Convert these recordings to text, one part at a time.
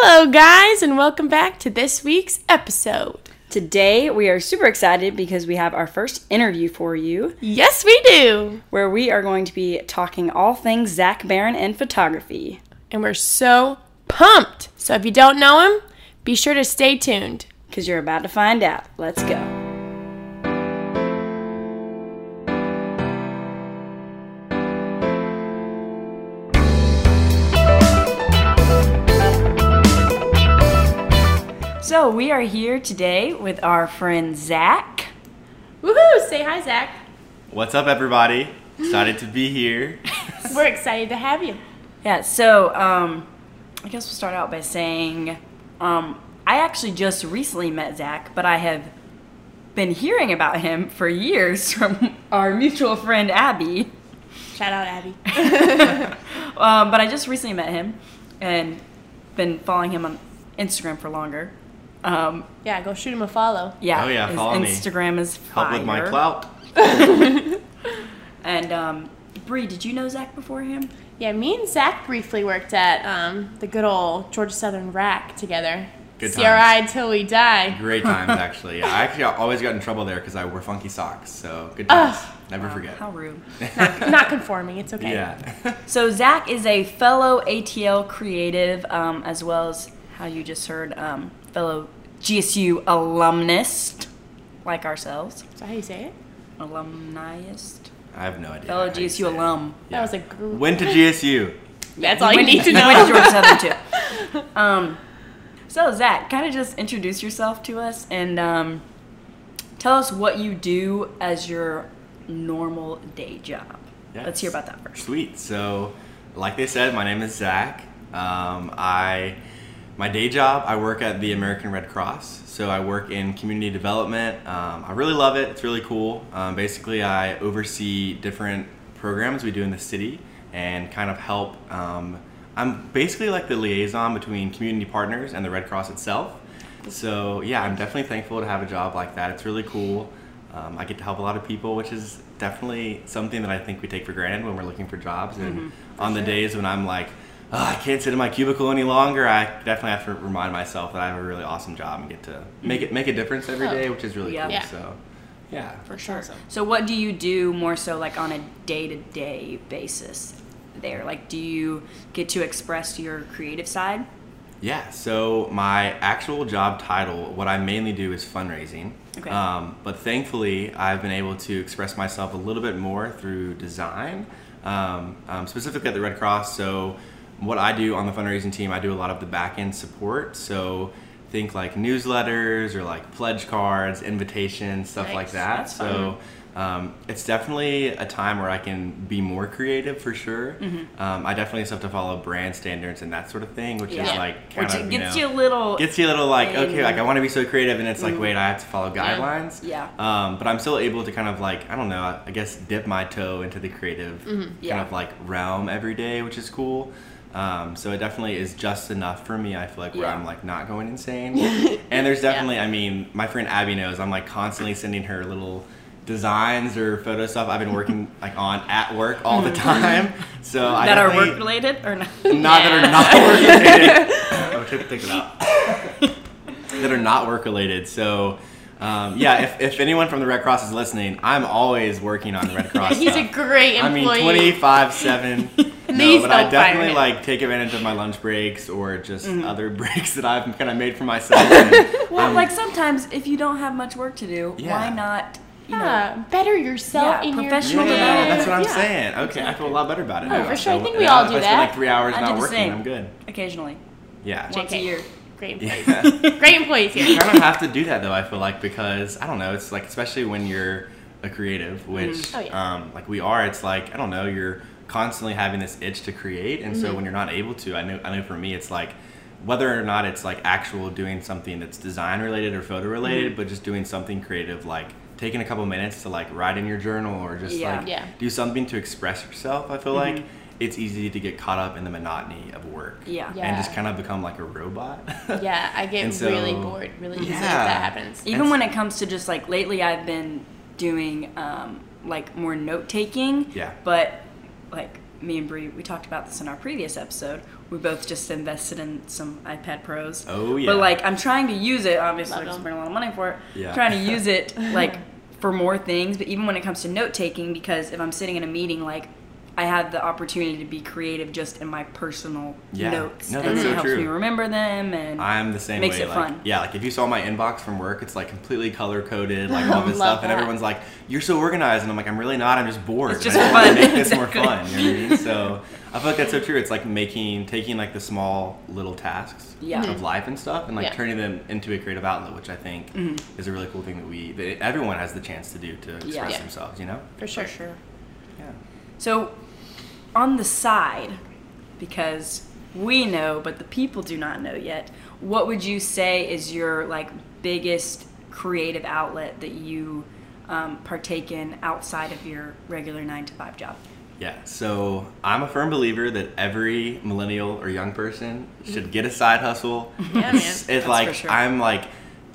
Hello, guys, and welcome back to this week's episode. Today, we are super excited because we have our first interview for you Yes, we do. where we are going to be talking all things Zach Barron and photography. And we're so pumped. So if you don't know him, be sure to stay tuned. Because you're about to find out. Let's go. So, we are here today with our friend Zach. Woohoo! Say hi, Zach. What's up, everybody? Excited to be here. We're excited to have you. Yeah, so um, I guess we'll start out by saying um, I actually just recently met Zach, but I have been hearing about him for years from our mutual friend Abby. Shout out, Abby. Um, but I just recently met him and been following him on Instagram for longer. Um, yeah, go shoot him a follow. yeah, Oh, yeah, his follow me. Instagram is fire. Help with my clout. And um, Bre, did you know Zach before him? Yeah, me and Zach briefly worked at um, the good old Georgia Southern RAC together. Good times. CRI till we die. Great times, actually. Yeah, I actually always got in trouble there because I wore funky socks. So good times. Ugh. Never forget. How rude. Not, not conforming. It's okay. Yeah. So Zach is a fellow ATL creative, um, as well as how you just heard, um, fellow GSU alumnus, like ourselves, Is that how you say it? alumniist, I have no idea. fellow how you GSU say it. alum. That was a group. Went to GSU. That's all you need to he went to know. Georgia Southern too. Um, so Zach, kind of just introduce yourself to us and um, tell us what you do as your normal day job. Let's hear about that first. Sweet. So, like they said, my name is Zach. Um, I my day job, I work at the American Red Cross. So I work in community development. Um, I really love it. It's really cool. Um, basically, I oversee different programs we do in the city and kind of help. Um, I'm basically like the liaison between community partners and the Red Cross itself. So yeah, I'm definitely thankful to have a job like that. It's really cool. Um, I get to help a lot of people, which is definitely something that I think we take for granted when we're looking for jobs. And on the days when I'm like, oh, I can't sit in my cubicle any longer, I definitely have to remind myself that I have a really awesome job and get to make it make a difference every Oh. which is really Yeah. cool. Yeah. So yeah, For sure. awesome. So, what do you do more so like on a day to day basis there? Like, do you get to express your creative side? Yeah, so my actual job title, what I mainly do is fundraising. Okay. Um, but thankfully, I've been able to express myself a little bit more through design, um, um, specifically at the Red Cross. So, what I do on the fundraising team, I do a lot of the back end support. So, think like newsletters or like pledge cards, invitations, stuff like that. So, um, it's definitely a time where I can be more creative for sure. Mm-hmm. Um, I definitely still have to follow brand standards and that sort of thing, which is like kind of Which of gets you, you, a little. gets you a little like okay, like I want to be so creative, and it's like wait, I have to follow guidelines. Yeah. Um, but I'm still able to kind of like I don't know, I guess dip my toe into the creative kind Yeah. of like realm every day, which is cool. Um, so it definitely is just enough for me. I feel like where Yeah. I'm like not going insane. and there's definitely, I mean, my friend Abby knows I'm like constantly sending her little designs or photo stuff I've been working like on at work all the time. So I Mm-hmm. that are work related or not? not that are not work related. oh, take, take it out. that are not work related. So, um, yeah, if, if anyone from the Red Cross is listening, I'm always working on the Red Cross. He's a stuff. great I mean, 25 7. No, but I don't fire definitely like take advantage of my lunch breaks or just Mm-hmm. other breaks that I've kind of made for myself. And Well, I'm- like sometimes if you don't have much work to do, why not? You know, yeah, better yourself Yeah, in professional your yeah, development. that's what I'm Yeah. saying. Okay, I feel a lot better about it. Oh, now. for sure. I think we yeah, all if do I spend that. like three hours I not working, same. I'm good. occasionally, Yeah. once a year. Great employees. Yeah. Great employees you here. kind of have to do that though. I feel like because I don't know. It's like especially when you're a creative, which Oh, yeah. um, like we are. It's like I don't know. You're constantly having this itch to create, and Mm-hmm. so when you're not able to, I know. I know for me, it's like whether or not it's like actual doing something that's design related or photo related, Mm-hmm. but just doing something creative like taking a couple minutes to like write in your journal or just Yeah. like Yeah. do something to express yourself. I feel Mm-hmm. like it's easy to get caught up in the monotony of work. Yeah. Yeah. And just kind of become like a robot. Yeah, I get so- really bored really easily if that happens. Even That's- when it comes to just like lately, I've been doing um, like more note taking. Yeah. But like me and Bre, we talked about this in our previous episode. we both just invested in some iPad Pros. Oh, yeah. But like I'm trying to use it. Obviously, I just them. spent a lot of money for it. Yeah. Trying to use it like for more things, but even when it comes to note taking, because if I'm sitting in a meeting, like I have the opportunity to be creative just in my personal Yeah. notes, No, and that's it so helps true. me remember them. And I'm the same Makes way. it like, fun. Yeah, like if you saw my inbox from work, it's like completely color coded, like all this Love stuff, and everyone's like, "You're so organized," and I'm like, "I'm really not. I'm just bored. It's just I fun. to make this more fun." You know what I mean? So I feel like that's so true. It's like making, taking like the small little tasks Yeah. of life and stuff, and like Yeah. turning them into a creative outlet, which I think is a really cool thing that we, that everyone has the chance to do to express Mm-hmm. Yeah. themselves. You know? For sure. for sure. Yeah. So, on the side, because we know, but the people do not know yet, what would you say is your like biggest creative outlet that you um, partake in outside of your regular nine to five job? Yeah, so I'm a firm believer that every millennial or young person should get a side hustle. Yeah, man. It's, That's like for sure. I'm like,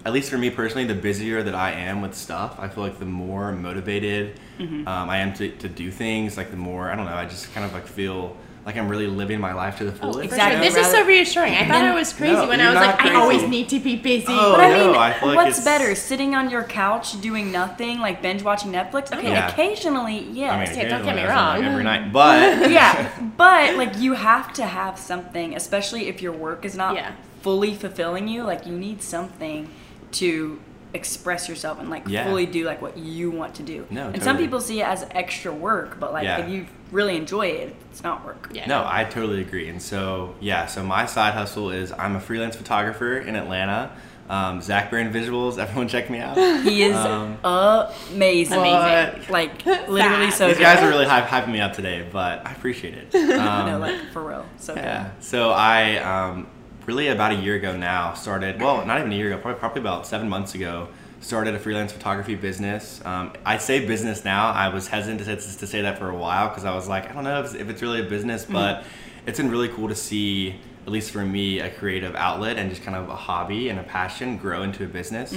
at least for me personally, the busier that I am with stuff, I feel like the more motivated Mm-hmm. um, I am to, to do things. Like the more I don't know, I just kind of like feel like I'm really living my life to the fullest. For Exactly. sure. This is so reassuring. I thought Then- I was crazy No, when I was like, crazy. I always need to be busy. Oh, But I no, mean, I feel like what's it's- better, sitting on your couch doing nothing, like binge watching Netflix? Okay, Yeah. occasionally, I mean, yes. Yeah, don't get me I was like wrong. Every night, but yeah, but like you have to have something, especially if your work is not Yeah. fully fulfilling you. Like you need something to express yourself and like Yeah. fully do like what you want to do. No, and some people see it as extra work, but like Yeah. if you really enjoy it, it's not work. Yeah. No, I totally agree. And so, yeah, so my side hustle is I'm a freelance photographer in Atlanta. Um, Zach Barron Visuals, everyone check me out. He is Um, amazing. What? Like literally so These good. guys are really hype, hyping me up today, but I appreciate it. Um, no, like for real. So yeah. So I um, really about a year ago now started. Well, not even a year ago. Probably probably about seven months ago. Started a freelance photography business. Um, I say business now. I was hesitant to say, to say that for a while because I was like, I don't know if it's, if it's really a business, but it's been really cool to see. At least for me, a creative outlet and just kind of a hobby and a passion grow into a business.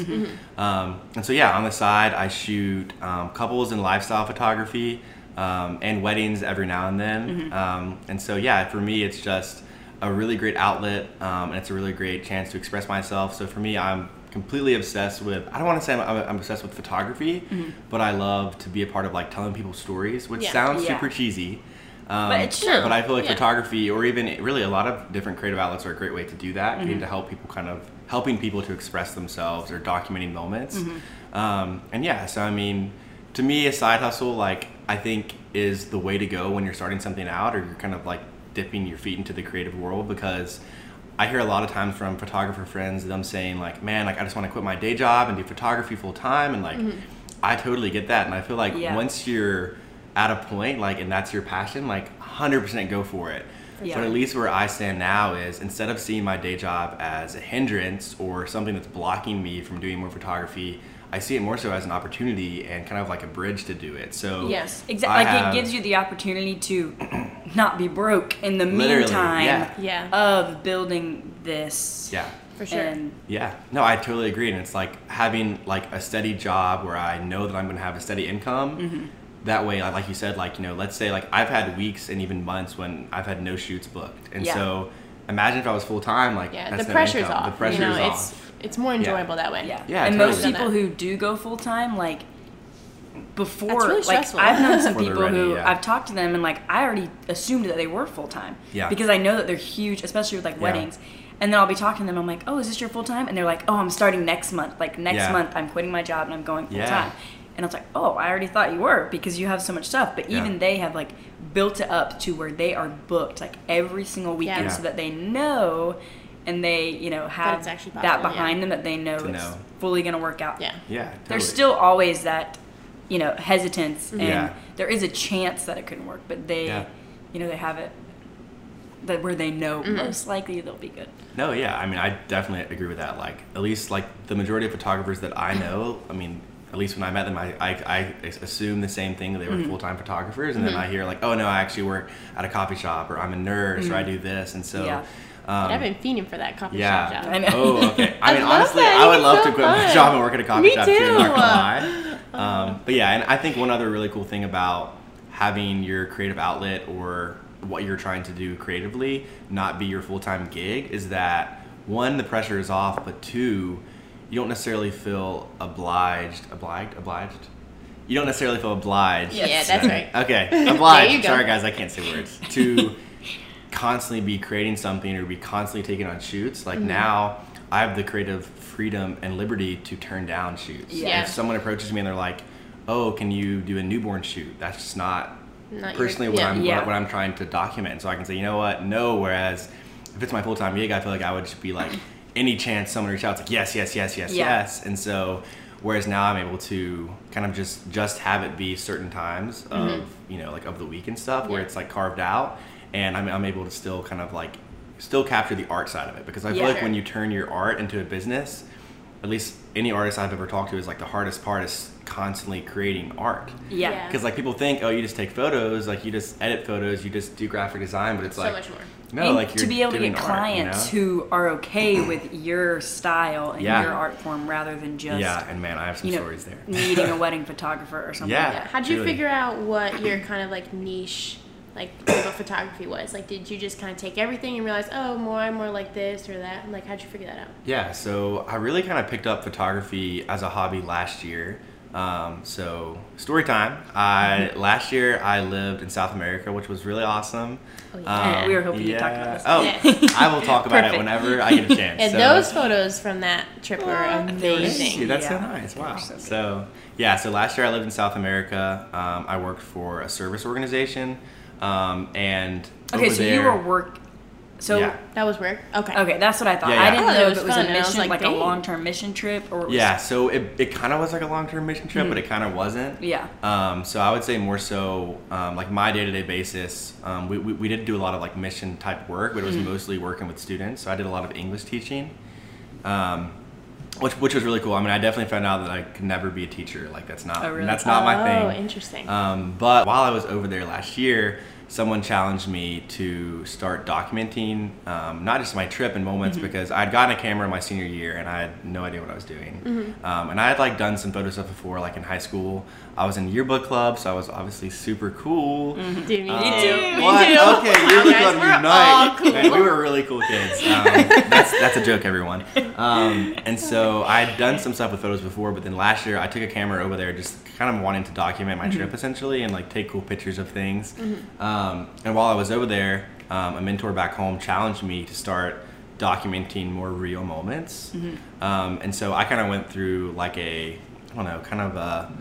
Um, and so, yeah, on the side, I shoot um, couples and lifestyle photography um, and weddings every now and then. Um, and so, yeah, for me, it's just a really great outlet um, and it's a really great chance to express myself. So, for me, I'm completely obsessed with, I don't want to say I'm, I'm, obsessed with photography, but I love to be a part of like telling people stories, which Yeah. sounds Yeah. super cheesy. Um, But it's true. But I feel like Yeah. photography, or even really a lot of different creative outlets, are a great way to do that. Mm-hmm. To help people, kind of helping people to express themselves or documenting moments. Mm-hmm. Um, and yeah, so I mean, to me, a side hustle, like I think, is the way to go when you're starting something out, or you're kind of like dipping your feet into the creative world because. I hear a lot of times from photographer friends them saying like, "Man, like I just want to quit my day job and do photography full time," and like, mm-hmm. I totally get that, and I feel like Yeah. once you're at a point like and that's your passion like 100% go for it Yeah. but at least where i stand now is instead of seeing my day job as a hindrance or something that's blocking me from doing more photography i see it more so as an opportunity and kind of like a bridge to do it so Yes, exactly. Like have- it gives you the opportunity to not be broke in the meantime yeah. Yeah. of building this. yeah For sure. And yeah no i totally agree and it's like having like a steady job where i know that i'm going to have a steady income Mm-hmm. that way like like you said like you know let's say like i've had weeks and even months when i've had no shoots booked and Yeah. so imagine if i was full-time like Yeah, that's the no pressure's income. off. the pressure's you know, off it's it's more enjoyable that way. yeah, Yeah, and totally. most people who do go full time, like before, really like stressful. I've known some Before they're people who yeah. I've talked to them and like I already assumed that they were full time. Yeah. Because I know that they're huge, especially with like Yeah. weddings. And then I'll be talking to them. I'm like, "Oh, is this your full time?" And they're like, "Oh, I'm starting next month. Like next Yeah. month, I'm quitting my job and I'm going full Yeah. time." And I was like, "Oh, I already thought you were because you have so much stuff." But Yeah. even they have like built it up to where they are booked like every single weekend, Yeah. so that they know, and they you know have it's actually that behind yeah. them that they know To it's know. fully going to work out. Yeah. yeah totally. There's still always that, you know, hesitance, and Yeah. there is a chance that it couldn't work, but they, Yeah. you know, they have it that where they know Mm-hmm. most likely they'll be good. No, yeah, I mean, I definitely agree with that. Like, at least like the majority of photographers that I know, I mean, at least when I met them, I, I, I assumed the same thing that they were Mm-hmm. full time photographers, and then I hear like, oh no, I actually work at a coffee shop, or I'm a nurse, or I do this, and so. Mm-hmm. Yeah. Um, I've been fiending for that coffee yeah. shop job. I know. Oh, okay. I, I mean, honestly, that. I would It's love so to quit my job and work at a coffee Me shop too. I'm not too. gonna lie. Um, but yeah, and I think one other really cool thing about having your creative outlet or what you're trying to do creatively not be your full-time gig is that one the pressure is off but two you don't necessarily feel obliged obliged obliged you don't necessarily feel obliged Yeah, that's right. okay There you obliged go. sorry guys i can't say words to constantly be creating something or be constantly taking on shoots like Mm-hmm. now i have the creative freedom and liberty to turn down shoots Yeah. if someone approaches me and they're like oh can you do a newborn shoot that's just not Not your- personally what yeah. i'm Yeah. what, what i'm trying to document so i can say you know what no whereas if it's my full-time gig i feel like i would just be like any chance someone reaches out it's like yes yes yes yes Yeah. yes and so whereas now i'm able to kind of just just have it be certain times of you know like of the week and stuff where Mm-hmm. Yeah. it's like carved out and I'm, I'm able to still kind of like still capture the art side of it because i feel Yeah. like when you turn your art into a business at least any artist i've ever talked to is like the hardest part is constantly creating art Yeah. Yeah. because like people think oh you just take photos like you just edit photos you just do graphic design but it's like So like much more. no and like you're to be able to doing get art, you clients know? who are okay with your style and Yeah. your art form rather than just yeah and man i have some you know stories there needing a wedding photographer or something. Yeah. Yeah. How'd you truly. figure out what your kind of like niche, like type of photography was? Like, did you just kind of take everything and realize, oh, more I'm more like this or that? Like, how'd you figure that out? Yeah, so I really kind of picked up photography as a hobby last year. Um, so story time. I last year I lived in South America, which was really awesome. Oh, yeah. We were hoping you'd talk about this. Oh, Yes. I will talk about it whenever I get a chance. And So- those photos from that trip were What? Amazing. You. That's so nice. Wow. so. So yeah, so last year I lived in South America. Um, I worked for a service organization, um, and Okay, over so there, you were work. So Yeah. That was work. Okay. okay, that's what I thought. Yeah, I didn't I know it if it was fun, a and was mission, like, like, a long-term mission trip, or it was, Yeah, so it, it kind of was like a long term mission trip, Mhm. but it kind of wasn't. Yeah. Um, so I would say more so um, like my day to day basis. Um, we, we, we did do a lot of like mission type work, but it was Mhm. mostly working with students. So I did a lot of English teaching, um, which which was really cool. I mean, I definitely found out that I could never be a teacher. Like that's not Oh, really? that's not my thing. Oh, interesting. Um, but while I was over there last year, someone challenged me to start documenting um, not just my trip and moments because I'd gotten a camera my senior year and I had no idea what I was doing. Um, and I had like done some photo stuff before, like in high school. I was in yearbook club, so I was obviously super cool. Dude, me Um, too. Me too. Okay, Wow, yearbook guys, club we're unite. all cool. Man, we were really cool kids. Um, that's that's a joke, everyone. Um, and so I had done some stuff with photos before, but then last year I took a camera over there, just kind of wanting to document my trip essentially and like take cool pictures of things. Um, and while I was over there, um, a mentor back home challenged me to start documenting more real moments. Um, and so I kind of went through like a, I don't know, kind of a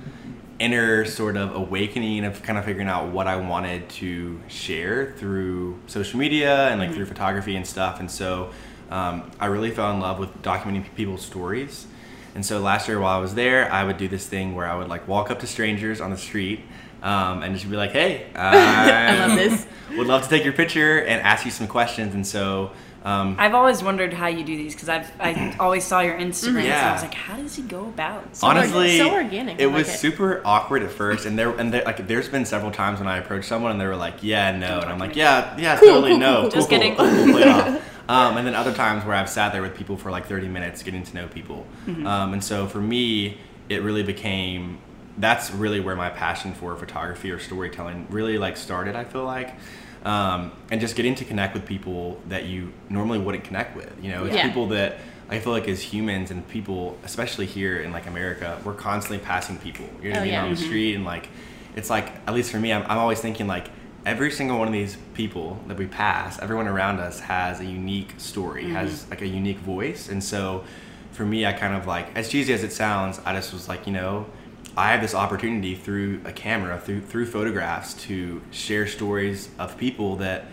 inner sort of awakening of kind of figuring out what I wanted to share through social media and like through photography and stuff. And so um, I really fell in love with documenting people's stories. And so last year while I was there, I would do this thing where I would like walk up to strangers on the street um, and just be like, "Hey, I love this. Would love to take your picture and ask you some questions." And so um, I've always wondered how you do these because I've I always saw your Instagram, and I was like, how does he go about? So honestly so organic. I it like was it. super awkward at first and there and there, like there's been several times when i approached someone and they were like yeah no and i'm like yeah yeah Cool, totally cool, no cool, Just kidding. cool, cool, play it off. um, and then other times where i've sat there with people for like 30 minutes getting to know people Mm-hmm. um, and so for me it really became that's really where my passion for photography or storytelling really like started i feel like um, and just getting to connect with people that you normally wouldn't connect with you know it's Yeah. people that I feel like as humans and people, especially here in like America, we're constantly passing people. You know Oh, I mean yeah. on the street, and like, it's like at least for me, I'm, I'm always thinking like every single one of these people that we pass, everyone around us has a unique story, mm-hmm. has like a unique voice, and so for me, I kind of like as cheesy as it sounds, I just was like, you know, I have this opportunity through a camera, through through photographs, to share stories of people that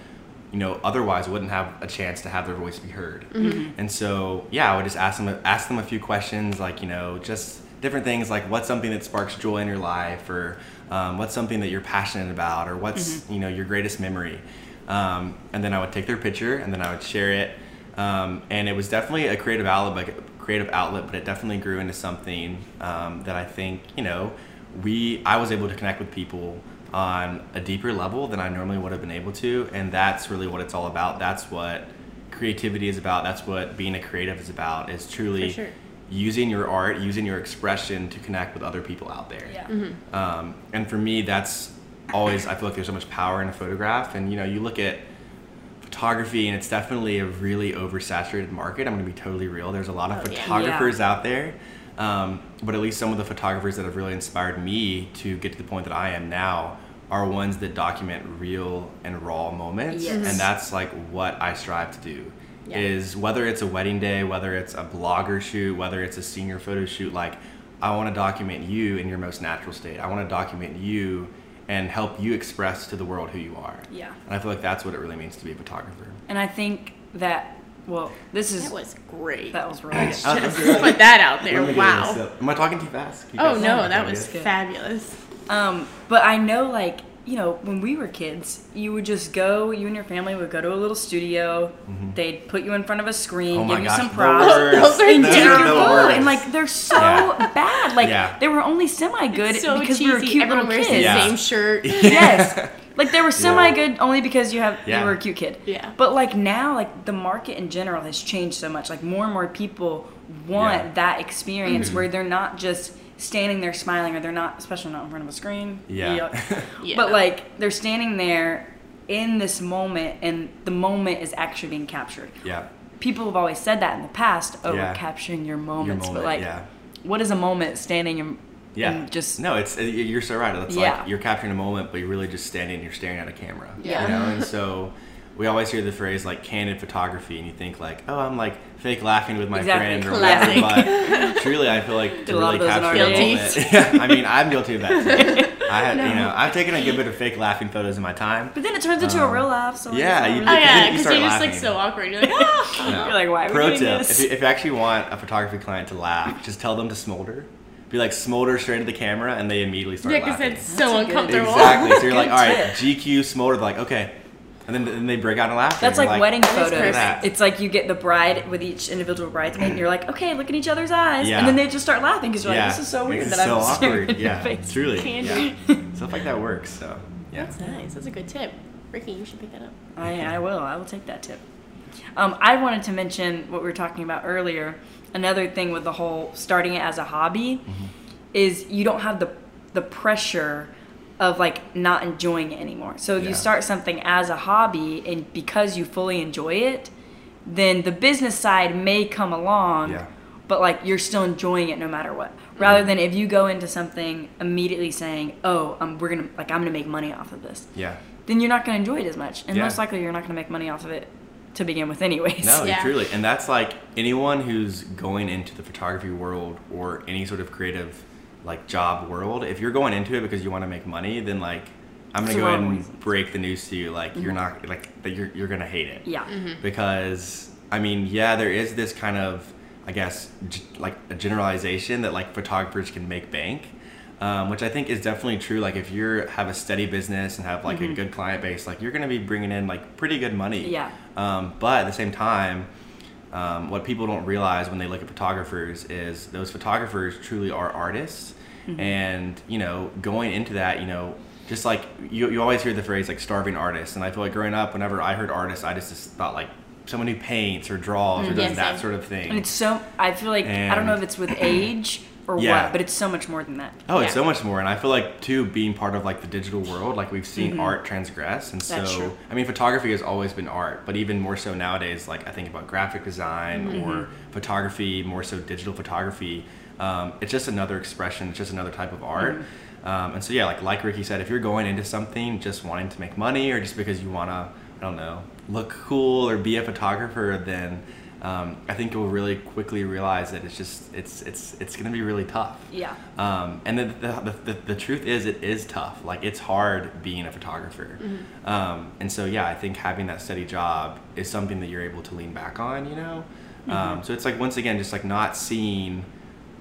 you know otherwise wouldn't have a chance to have their voice be heard. Mm-hmm. And so yeah, I would just ask them ask them a few questions, like you know just different things like what's something that sparks joy in your life, or um, what's something that you're passionate about, or what's you know your greatest memory. Um, and then I would take their picture, and then I would share it. Um, and it was definitely a creative outlet, a creative outlet, but it definitely grew into something um, that I think you know we I was able to connect with people on a deeper level than I normally would have been able to, and that's really what it's all about. That's what creativity is about. That's what being a creative is about. Is truly sure. Using your art, using your expression to connect with other people out there. Yeah. Mm-hmm. Um, and for me, that's always I feel like there's so much power in a photograph, and you know you look at photography and it's definitely a really oversaturated market. I'm going to be totally real. There's a lot of Oh, yeah. photographers out there, um, but at least some of the photographers that have really inspired me to get to the point that I am now are ones that document real and raw moments, Yes. and that's like what I strive to do. Yeah. Is whether it's a wedding day, whether it's a blogger shoot, whether it's a senior photo shoot, like I want to document you in your most natural state. I want to document you and help you express to the world who you are. Yeah. And I feel like that's what it really means to be a photographer. And I think that well, this is That was great. that was really good. Just okay. put that out there. Let me get Wow. Am I talking too fast? Keep Oh no, that was good. fabulous. Um, but I know, like, you know, when we were kids, you would just go, you and your family would go to a little studio. They'd put you in front of a screen, Mm-hmm. Oh give you gosh, some props. Those are and take your the photo. And like, they're so Yeah. bad. Like, Yeah. they were only semi good so because cheesy. we were cute Everyone little wears kids. the same shirt. yes. Like they were semi good only because you have Yeah. you were a cute kid. Yeah. But like now, like the market in general has changed so much. Like more and more people want Yeah. that experience Mhm. where they're not just standing there smiling or they're not especially not in front of a screen. Yeah. Yeah. But like they're standing there in this moment and the moment is actually being captured. Yeah. People have always said that in the past, oh Yeah. we're capturing your Your moments. moment, but like yeah. what is a moment standing in Yeah. and just no, it's uh, you're so right. It's Yeah. like you're capturing a moment, but you're really just standing. and You're staring at a camera. Yeah. You know, and so we always hear the phrase like candid photography, and you think like, oh, I'm like fake laughing with my Exactly. friend or Classic. whatever. But truly, I feel like to Did a lot really of those in capture our a moment. yeah, I mean, I'm guilty of that. Too. I had, you know, I've taken a good bit of fake laughing photos in my time. But then it turns into a Um, real laugh. So yeah, it's you- not Oh really- yeah, you because start you're just like so awkward. You're like, ah. No. You're like, why are we Pro doing tip: this? if you, if you actually want a photography client to laugh, just tell them to smolder. Be like smolder straight into the camera, and they immediately start Yeah, because laughing. it's so That's uncomfortable. Exactly. So you're like, all right. GQ smolder. They're like, okay, and then, then they break out in laughter. That's and like, wedding photos. It's like you get the bride with each individual bridesmaid, and you're like, okay, look in each other's eyes, Yeah. and then they just start laughing because you're yeah, like, this is so weird It's that so I'm staring awkward. in Yeah, face. truly. Candy. Yeah. Stuff like that works. So yeah. That's nice. That's a good tip. Rikki, you should pick that up. I, I will. I will take that tip. Um, I wanted to mention what we were talking about earlier. Another thing with the whole starting it as a hobby Mm-hmm. is you don't have the the pressure of like not enjoying it anymore. So if Yeah. you start something as a hobby and because you fully enjoy it, then the business side may come along, Yeah. but like you're still enjoying it no matter what. Rather than if you go into something immediately saying, "Oh, um, we're gonna like I'm gonna make money off of this," Yeah. then you're not going to enjoy it as much. And Yeah. most likely you're not going to make money off of it to begin with, anyways. No, Yeah. truly. And that's like anyone who's going into the photography world or any sort of creative like job world, if you're going into it because you want to make money, then like I'm gonna the go ahead and reasons. break the news to you. Like you're not like that you're you're gonna hate it. Yeah. because I mean, yeah, there is this kind of, I guess, g- like a generalization that like photographers can make bank, um, which I think is definitely true. Like if you have a steady business and have like a good client base, like you're gonna be bringing in like pretty good money. Yeah. Um, but at the same time, um, what people don't realize when they look at photographers is those photographers truly are artists, and you know, going into that, you know. Just like you, you always hear the phrase like starving artists. and I feel like growing up, whenever I heard artists, I just, just thought like someone who paints or draws or Mm, does yeah, that sort of thing. And it's so, I feel like, I don't know if it's with age or Yeah. what, but it's so much more than that. Oh, it's so much more, and I feel like too being part of like the digital world, like we've seen art transgress, and Mm-hmm. That's so true. I mean, photography has always been art, but even more so nowadays. Like I think about graphic design Mm-hmm. or photography, more so digital photography. Um, it's just another expression. It's just another type of art. Mm-hmm. Um, and so yeah, like like Rikki said, if you're going into something just wanting to make money or just because you wanna, I don't know, look cool or be a photographer, then um, I think you'll really quickly realize that it's just it's it's it's gonna be really tough. Yeah. Um, and the, the, the, the truth is, it is tough. Like, it's hard being a photographer. Um, and so, yeah, I think having that steady job is something that you're able to lean back on, you know? Um, so it's like, once again, just like not seeing,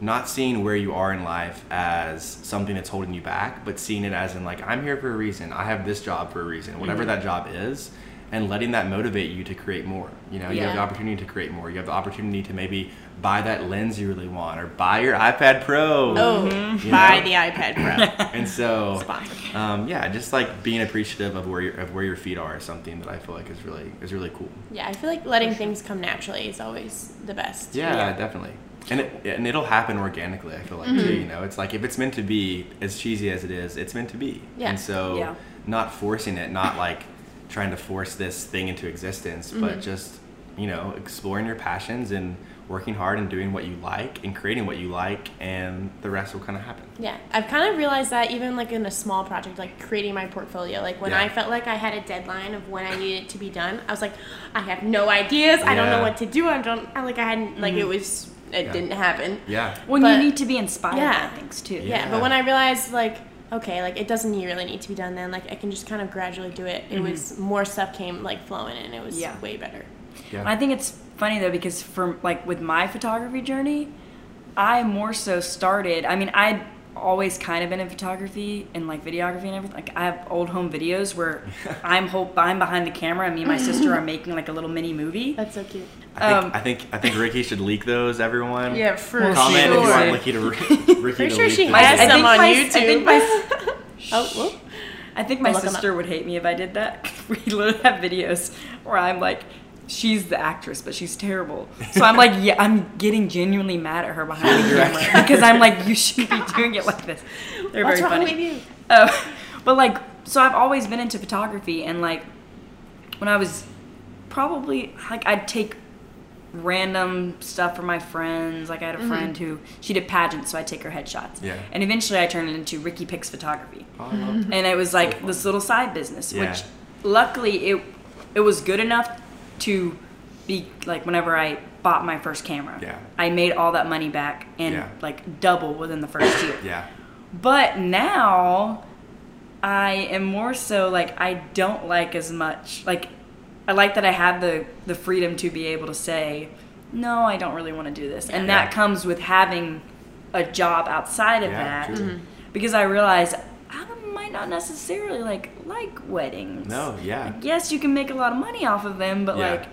not seeing where you are in life as something that's holding you back, but seeing it as in like, I'm here for a reason. I have this job for a reason, whatever that job is. And letting that motivate you to create more. You know, you have the opportunity to create more. You have the opportunity to maybe buy that lens you really want or buy your iPad Pro. Oh, You buy know? the iPad Pro. And so, um, yeah, just like being appreciative of where your of where your feet are is something that I feel like is really is really cool. yeah, I feel like letting things come naturally is always the best. Yeah, Yeah. definitely. and it and it'll happen organically. I feel like too. You know, it's like if it's meant to be, as cheesy as it is, it's meant to be. Yeah. And so, Yeah. not forcing it, not like trying to force this thing into existence, but mm-hmm. just you know, exploring your passions and working hard and doing what you like and creating what you like, and the rest will kind of happen. Yeah, I've kind of realized that even like in a small project, like creating my portfolio. Like when Yeah. I felt like I had a deadline of when I needed it to be done, I was like, I have no ideas. I don't know what to do. I don't. I like I hadn't like it mm-hmm. was. It Yeah. didn't happen. Yeah. When But- you need to be inspired Yeah. by things too. Yeah. Yeah. but when I realized like. Okay, like it doesn't really need to be done then. Like I can just kind of gradually do it. It was mm-hmm. more stuff came like flowing and it was Yeah. way better. Yeah. I think it's funny though because for like with my photography journey, I more so started. I mean, I'd always kind of been in photography and like videography and everything. Like I have old home videos where I'm whole, I'm behind the camera and me and my sister are making like a little mini movie. That's so cute. I think, Um, I think I think Rikki should leak those. Everyone. Yeah, for Well, Comment if you Sure. want Rikki to Rikki Pretty to sure leak she those. has I some think on my- I YouTube. think my- oh, whoop. I think my I'll look 'em up. sister would hate me if I did that. we literally have videos where I'm like, she's the actress, but she's terrible. So I'm like, yeah, I'm getting genuinely mad at her behind the camera because I'm like, you shouldn't be doing it like this. They're What's very wrong funny. with you? Uh, but like, so I've always been into photography, and like, when I was probably like, I'd take random stuff for my friends. Like, I had a mm-hmm. friend who she did pageants, so I'd take her headshots. Yeah. And eventually, I turned it into Rikki Picks Photography Oh, I love mm-hmm. and it was like fun. this little side business Yeah. which luckily it it was good enough to be like whenever i bought my first camera Yeah. i made all that money back and Yeah. like double within the first year Yeah. but now i am more so like i don't like as much like i like that i have the the freedom to be able to say no i don't really want to do this and Yeah. that comes with having a job outside of Yeah, that true. Mm-hmm. because I realized I might not necessarily like like weddings. No, yeah. Like, yes, you can make a lot of money off of them, but Yeah. like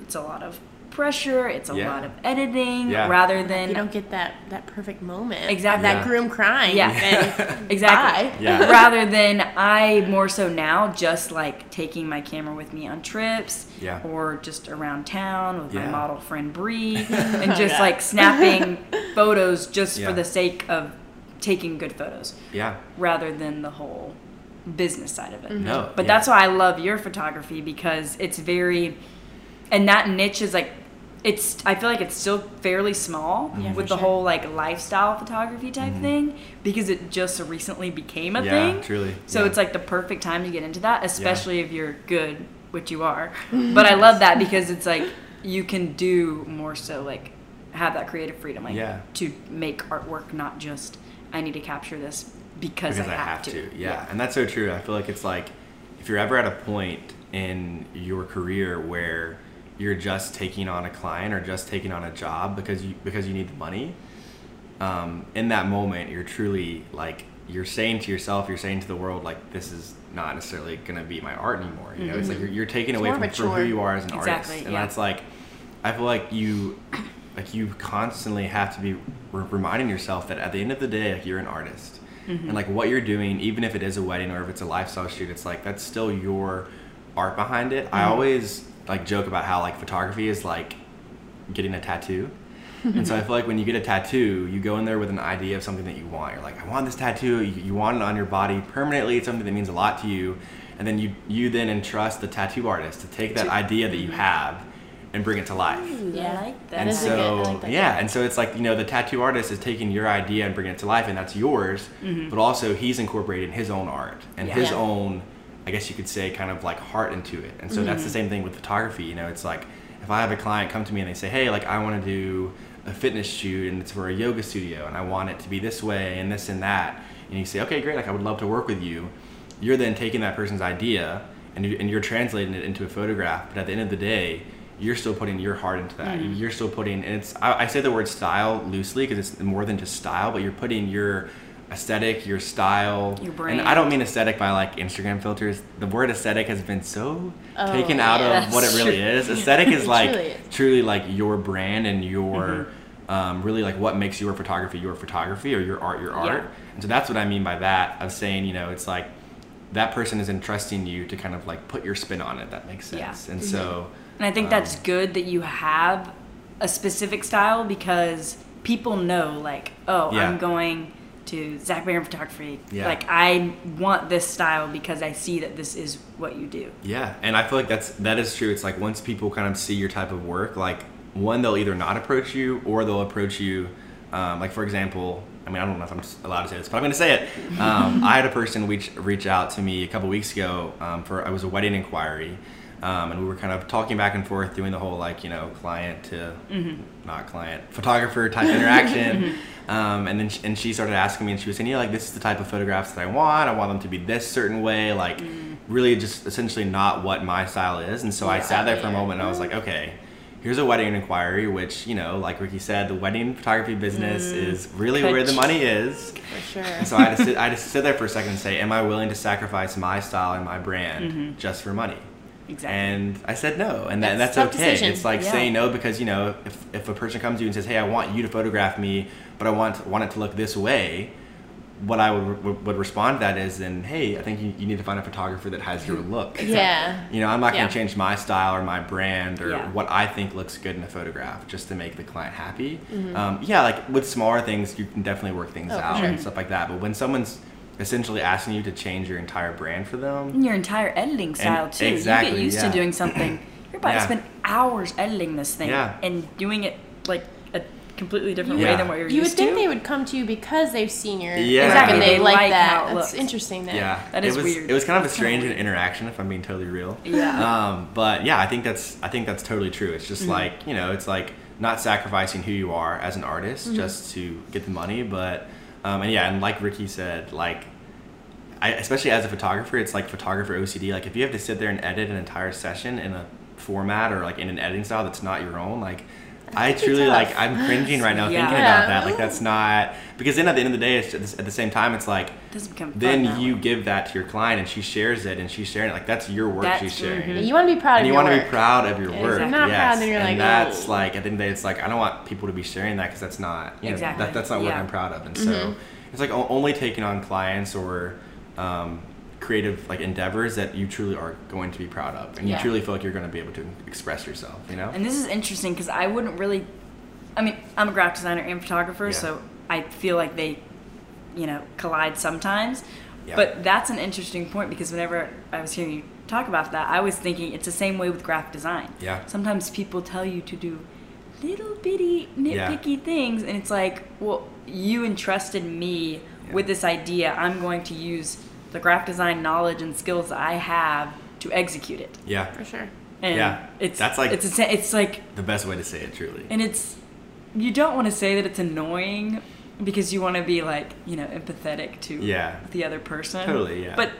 it's a lot of pressure. It's a Yeah. lot of editing Yeah. rather than you don't get that that perfect moment. Exactly. That groom crying. Yeah. then exactly. Yeah. rather than I more so now just like taking my camera with me on trips Yeah. or just around town with my model friend Bre and just Yeah. like snapping photos just Yeah. for the sake of taking good photos Yeah. rather than the whole business side of it. Mm-hmm. No. But yeah. that's why I love your photography because it's very, and that niche is like, it's. I feel like it's still fairly small Yeah, with the sure. whole like lifestyle photography type thing because it just recently became a Mm-hmm. Yeah, thing. truly, So yeah. it's like the perfect time to get into that, especially if you're good, which you are. but I love that because it's like you can do more so like have that creative freedom, like Yeah. to make artwork, not just I need to capture this because, because I, have, to. Yeah. and that's so true. I feel like it's like if you're ever at a point in your career where you're just taking on a client or just taking on a job because you because you need the money, um, in that moment you're truly like you're saying to yourself, you're saying to the world like this is not necessarily gonna be my art anymore. You know, it's like you're, you're taking away from, who you are as an Exactly, artist, and yeah. that's like I feel like you like you constantly have to be re- reminding yourself that at the end of the day like you're an artist. And like what you're doing even if it is a wedding or if it's a lifestyle shoot it's like that's still your art behind it. I always like joke about how like photography is like getting a tattoo and so i feel like when you get a tattoo you go in there with an idea of something that you want you're like i want this tattoo you, you want it on your body permanently it's something that means a lot to you and then you you then entrust the tattoo artist to take that idea that you mm-hmm. have and bring it to life Yeah. I like that. and is a good- so I like that yeah and so it's like you know the tattoo artist is taking your idea and bringing it to life and that's yours mm-hmm. but also he's incorporating his own art and Yeah. his Yeah. own i guess you could say kind of like heart into it. And so that's the same thing with photography you know it's like if i have a client come to me and they say hey like i want to do a fitness shoot and it's for a yoga studio and i want it to be this way and this and that and you say okay great like i would love to work with you you're then taking that person's idea and, you, and you're translating it into a photograph but at the end of the day you're still putting your heart into that. Mm-hmm. you're still putting and it's I, I say the word style loosely because it's more than just style but you're putting your aesthetic your style Your and i don't mean aesthetic by like instagram filters the word aesthetic has been so Oh, taken out yeah. of what it really true. is aesthetic is like truly is. truly like your brand and your Mm-hmm. um, really like what makes your photography your photography or your art your art Yeah. and so that's what i mean by that of saying you know it's like that person is entrusting you to kind of like put your spin on it that makes Yeah. sense and so And I think Um, that's good that you have a specific style because people know like, oh, Yeah. I'm going to Zach Barron Photography. Yeah. Like I want this style because I see that this is what you do. Yeah, and I feel like that's that is true. It's like once people kind of see your type of work, like one they'll either not approach you or they'll approach you. Um, like for example, I mean I don't know if I'm allowed to say this, but I'm going to say it. Um, I had a person reach reach out to me a couple weeks ago um, for I was a wedding inquiry. Um, and we were kind of talking back and forth, doing the whole like you know client to not client photographer type interaction. Um, and then sh- and she started asking me, and she was saying, "Yeah, like this is the type of photographs that I want. I want them to be this certain way, like mm. really just essentially not what my style is." And so I sat there for a moment, and I was like, "Okay, here's a wedding inquiry, which you know, like Rikki said, the wedding photography business mm. is really where the money is." For sure. And so I had, to sit, I had to sit there for a second and say, "Am I willing to sacrifice my style and my brand mm-hmm. just for money?" Exactly. And I said no, and, that, and That's that's a tough okay. decision. It's like Yeah. saying no because you know if, if a person comes to you and says, "Hey, I want you to photograph me, but I want want it to look this way," what I would, would, respond to that is, "Then hey, I think you, you need to find a photographer that has your look." yeah. You know, I'm not Yeah. to change my style or my brand or Yeah. what I think looks good in a photograph just to make the client happy. Mm-hmm. Um, yeah, like with smaller things, you can definitely work things Oh, out sure. and stuff like that. But when someone's essentially asking you to change your entire brand for them, And your entire editing style too. you get used yeah. to doing something. You're about to spend hours editing this thing and doing it like completely different Yeah. way than what you're You would think to. they would come to you because they've seen your Yeah. Exactly. and they, They like, like that. how it That's interesting. That Yeah, That is it was, weird. It was kind of a strange interaction, if I'm being totally real. Yeah. Um, but yeah, I think that's I think that's totally true. It's just like you know, it's like not sacrificing who you are as an artist just to get the money, but um, and yeah, and like Rikki said, like. I, especially as a photographer, it's like photographer OCD. Like if you have to sit there and edit an entire session in a format or like in an editing style that's not your own, like I truly like I'm cringing right now Yeah. thinking about that. Like that's not because then at the end of the day, it's just, at the same time, it's like doesn't become fun then you way. give that to your client and she shares it and she's sharing it like that's your work That's- she's sharing mhm. you want to be proud of your and of you your want to be proud of your Yeah, work if you're not yes. proud, then you're and like, that's "Oh." like at the end of the day it's like i don't want people to be sharing that because that's not you know, Exactly. that, that's not what i'm proud of and Mm-hmm. so it's like only taking on clients or um, creative like endeavors that you truly are going to be proud of and Yeah. you truly feel like you're going to be able to express yourself you know And this is interesting because I wouldn't really. I mean, I'm a graphic designer and photographer, Yeah. so I feel like they, you know, collide sometimes. Yeah. But that's an interesting point because whenever I was hearing you talk about that, I was thinking it's the same way with graphic design. Yeah. Sometimes people tell you to do little bitty nitpicky things, and it's like, well, you entrusted me with this idea. I'm going to use the graphic design knowledge and skills that I have to execute it. yeah. For sure. And Yeah. it's That's like- it's a, it's like the best way to say it truly. And it's you don't want to say that it's annoying because you want to be like you know empathetic to Yeah. the other person. Totally, yeah. but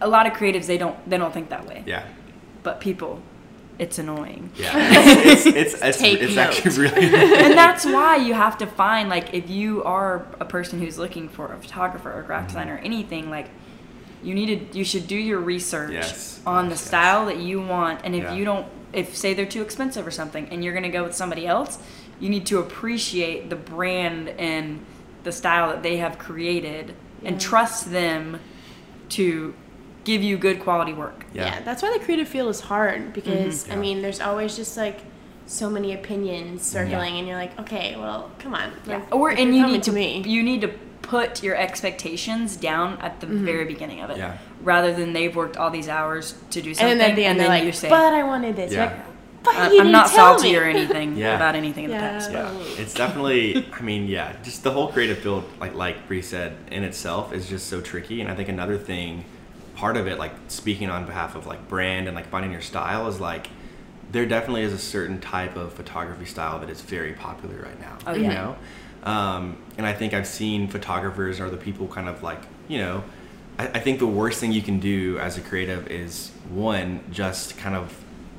a lot of creatives they don't they don't think that way. Yeah. But people it's annoying. Yeah. It's it's, it's, it's, Take it's actually really and that's why you have to find like if you are a person who's looking for a photographer or graphic mm-hmm. designer or anything like you need to you should do your research Yes. on the Yes, yes. style that you want and if Yeah. you don't if say they're too expensive or something and you're going to go with somebody else you need to appreciate the brand and the style that they have created and trust them to give you good quality work Yeah. Yeah. that's why the creative field is hard because Mhm. I mean, there's always just like so many opinions circling, and you're like, okay, well, come on, Yeah. like, Or and you're you coming need to me. you need to put your expectations down at the mm-hmm. very beginning of it, Yeah. rather than they've worked all these hours to do something, and then at the end, they're then like, you say, but I wanted this. Yeah. Like, but "I- you "I'm didn't salty me." or anything Yeah. about anything in the Yeah. past." yeah it's definitely i mean yeah just the whole creative field like like Bre said in itself is just so tricky and i think another thing part of it like speaking on behalf of like brand and like finding your style is like there definitely is a certain type of photography style that is very popular right now Oh, you yeah. know um, and i think i've seen photographers or the people kind of like you know I, I think the worst thing you can do as a creative is one just kind of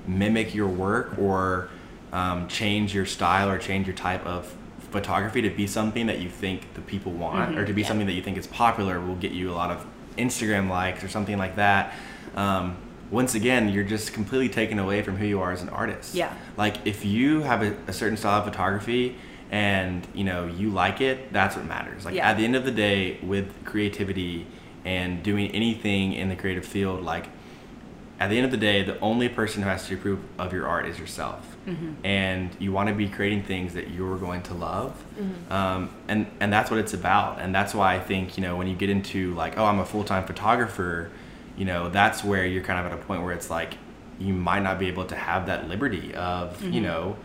mimic your work or um, change your style or change your type of photography to be something that you think the people want or to be yeah. something that you think is popular will get you a lot of instagram likes or something like that um, once again you're just completely taken away from who you are as an artist Yeah. like if you have a, a certain style of photography and you know you like it that's what matters. Like Yeah. at the end of the day with creativity and doing anything in the creative field like at the end of the day, the only person who has to approve of your art is yourself, mm-hmm. and you want to be creating things that you're going to love, mm-hmm. um, and and that's what it's about, and that's why I think you know when you get into like, oh, I'm a full time photographer, you know, that's where you're kind of at a point where it's like you might not be able to have that liberty of you mm-hmm. know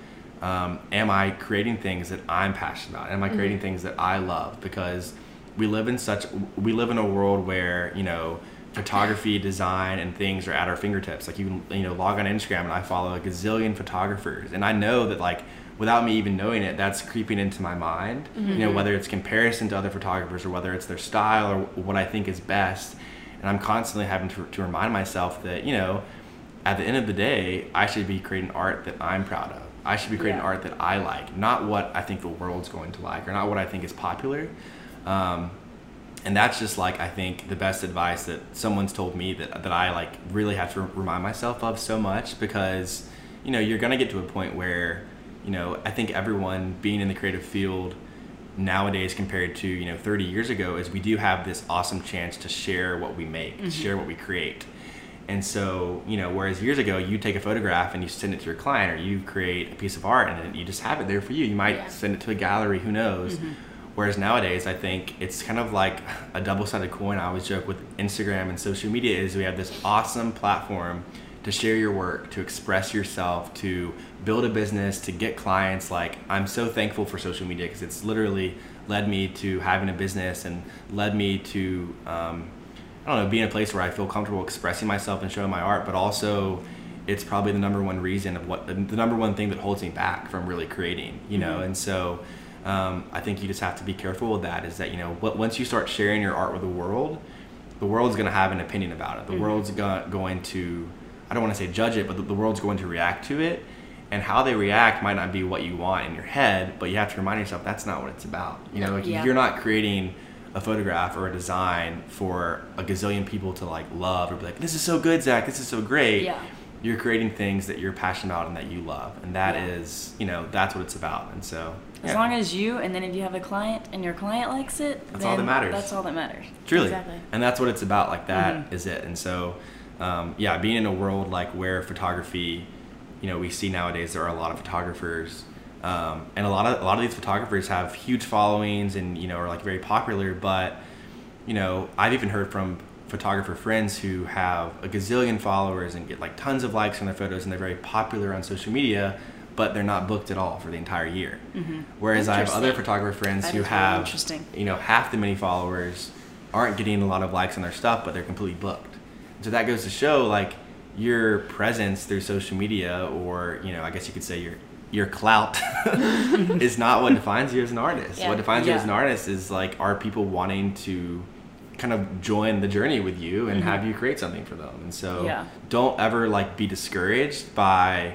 um, am I creating things that I'm passionate about? Am I creating things that I love? Because we live in such we live in a world where you know photography, design, and things are at our fingertips. Like you can you know log on Instagram and I follow a gazillion photographers, and I know that like without me even knowing it, that's creeping into my mind. You know whether it's comparison to other photographers or whether it's their style or what I think is best, and I'm constantly having to, to remind myself that you know at the end of the day, I should be creating art that I'm proud of. I should be creating Yeah. art that I like, not what I think the world's going to like, or not what I think is popular. Um, and that's just like I think the best advice that someone's told me that that I like really have to remind myself of so much because you know you're gonna get to a point where you know I think everyone being in the creative field nowadays compared to you know 30 years ago is we do have this awesome chance to share what we make, to share what we create. And so, you know, whereas years ago you take a photograph and you send it to your client or you create a piece of art and you just have it there for you. You might Yeah. send it to a gallery, who knows. Whereas nowadays, I think it's kind of like a double-sided coin. I always joke with Instagram and social media is we have this awesome platform to share your work, to express yourself, to build a business, to get clients. Like I'm so thankful for social media because it's literally led me to having a business and led me to um, I don't know, be in a place where I feel comfortable expressing myself and showing my art, but also it's probably the number one reason of what the, number one thing that holds me back from really creating, you know. And so um, I think you just have to be careful with that. Is that you know, what, once you start sharing your art with the world, the world's going to have an opinion about it. The world's go- going to, I don't want to say judge it, but the, the world's going to react to it. And how they react might not be what you want in your head, but you have to remind yourself that's not what it's about. You know, like Yeah. you're not creating a photograph or a design for a gazillion people to like love or be like, this is so good, Zach, this is so great. Yeah. You're creating things that you're passionate about and that you love. And that Yeah. is, you know, that's what it's about. And so, As yeah, long as you, and then if you have a client and your client likes it, That's all that matters. That's all that matters. truly. Exactly. And that's what it's about. Like that is Mhm. it. And so, um, yeah, being in a world like where photography, you know, we see nowadays there are a lot of photographers, um, and a lot of a lot of these photographers have huge followings and you know are like very popular. But you know, I've even heard from photographer friends who have a gazillion followers and get like tons of likes on their photos and they're very popular on social media, but they're not booked at all for the entire year. Whereas I have other photographer friends That who really have interesting. you know half the many followers aren't getting a lot of likes on their stuff, but they're completely booked. So that goes to show like your presence through social media, or you know, I guess you could say your your clout is not what defines you as an artist. Yeah. What defines you as an artist is like are people wanting to kind of join the journey with you and have you create something for them. And so Mm-hmm. Yeah. don't ever like be discouraged by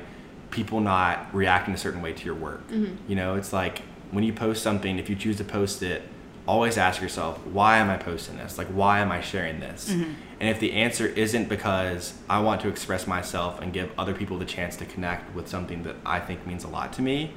people not reacting a certain way to your work. You know, it's like when you post something, if you choose to post it, always ask yourself, why am I posting this? Like, why am I sharing this? Mm-hmm. And if the answer isn't because I want to express myself and give other people the chance to connect with something that I think means a lot to me,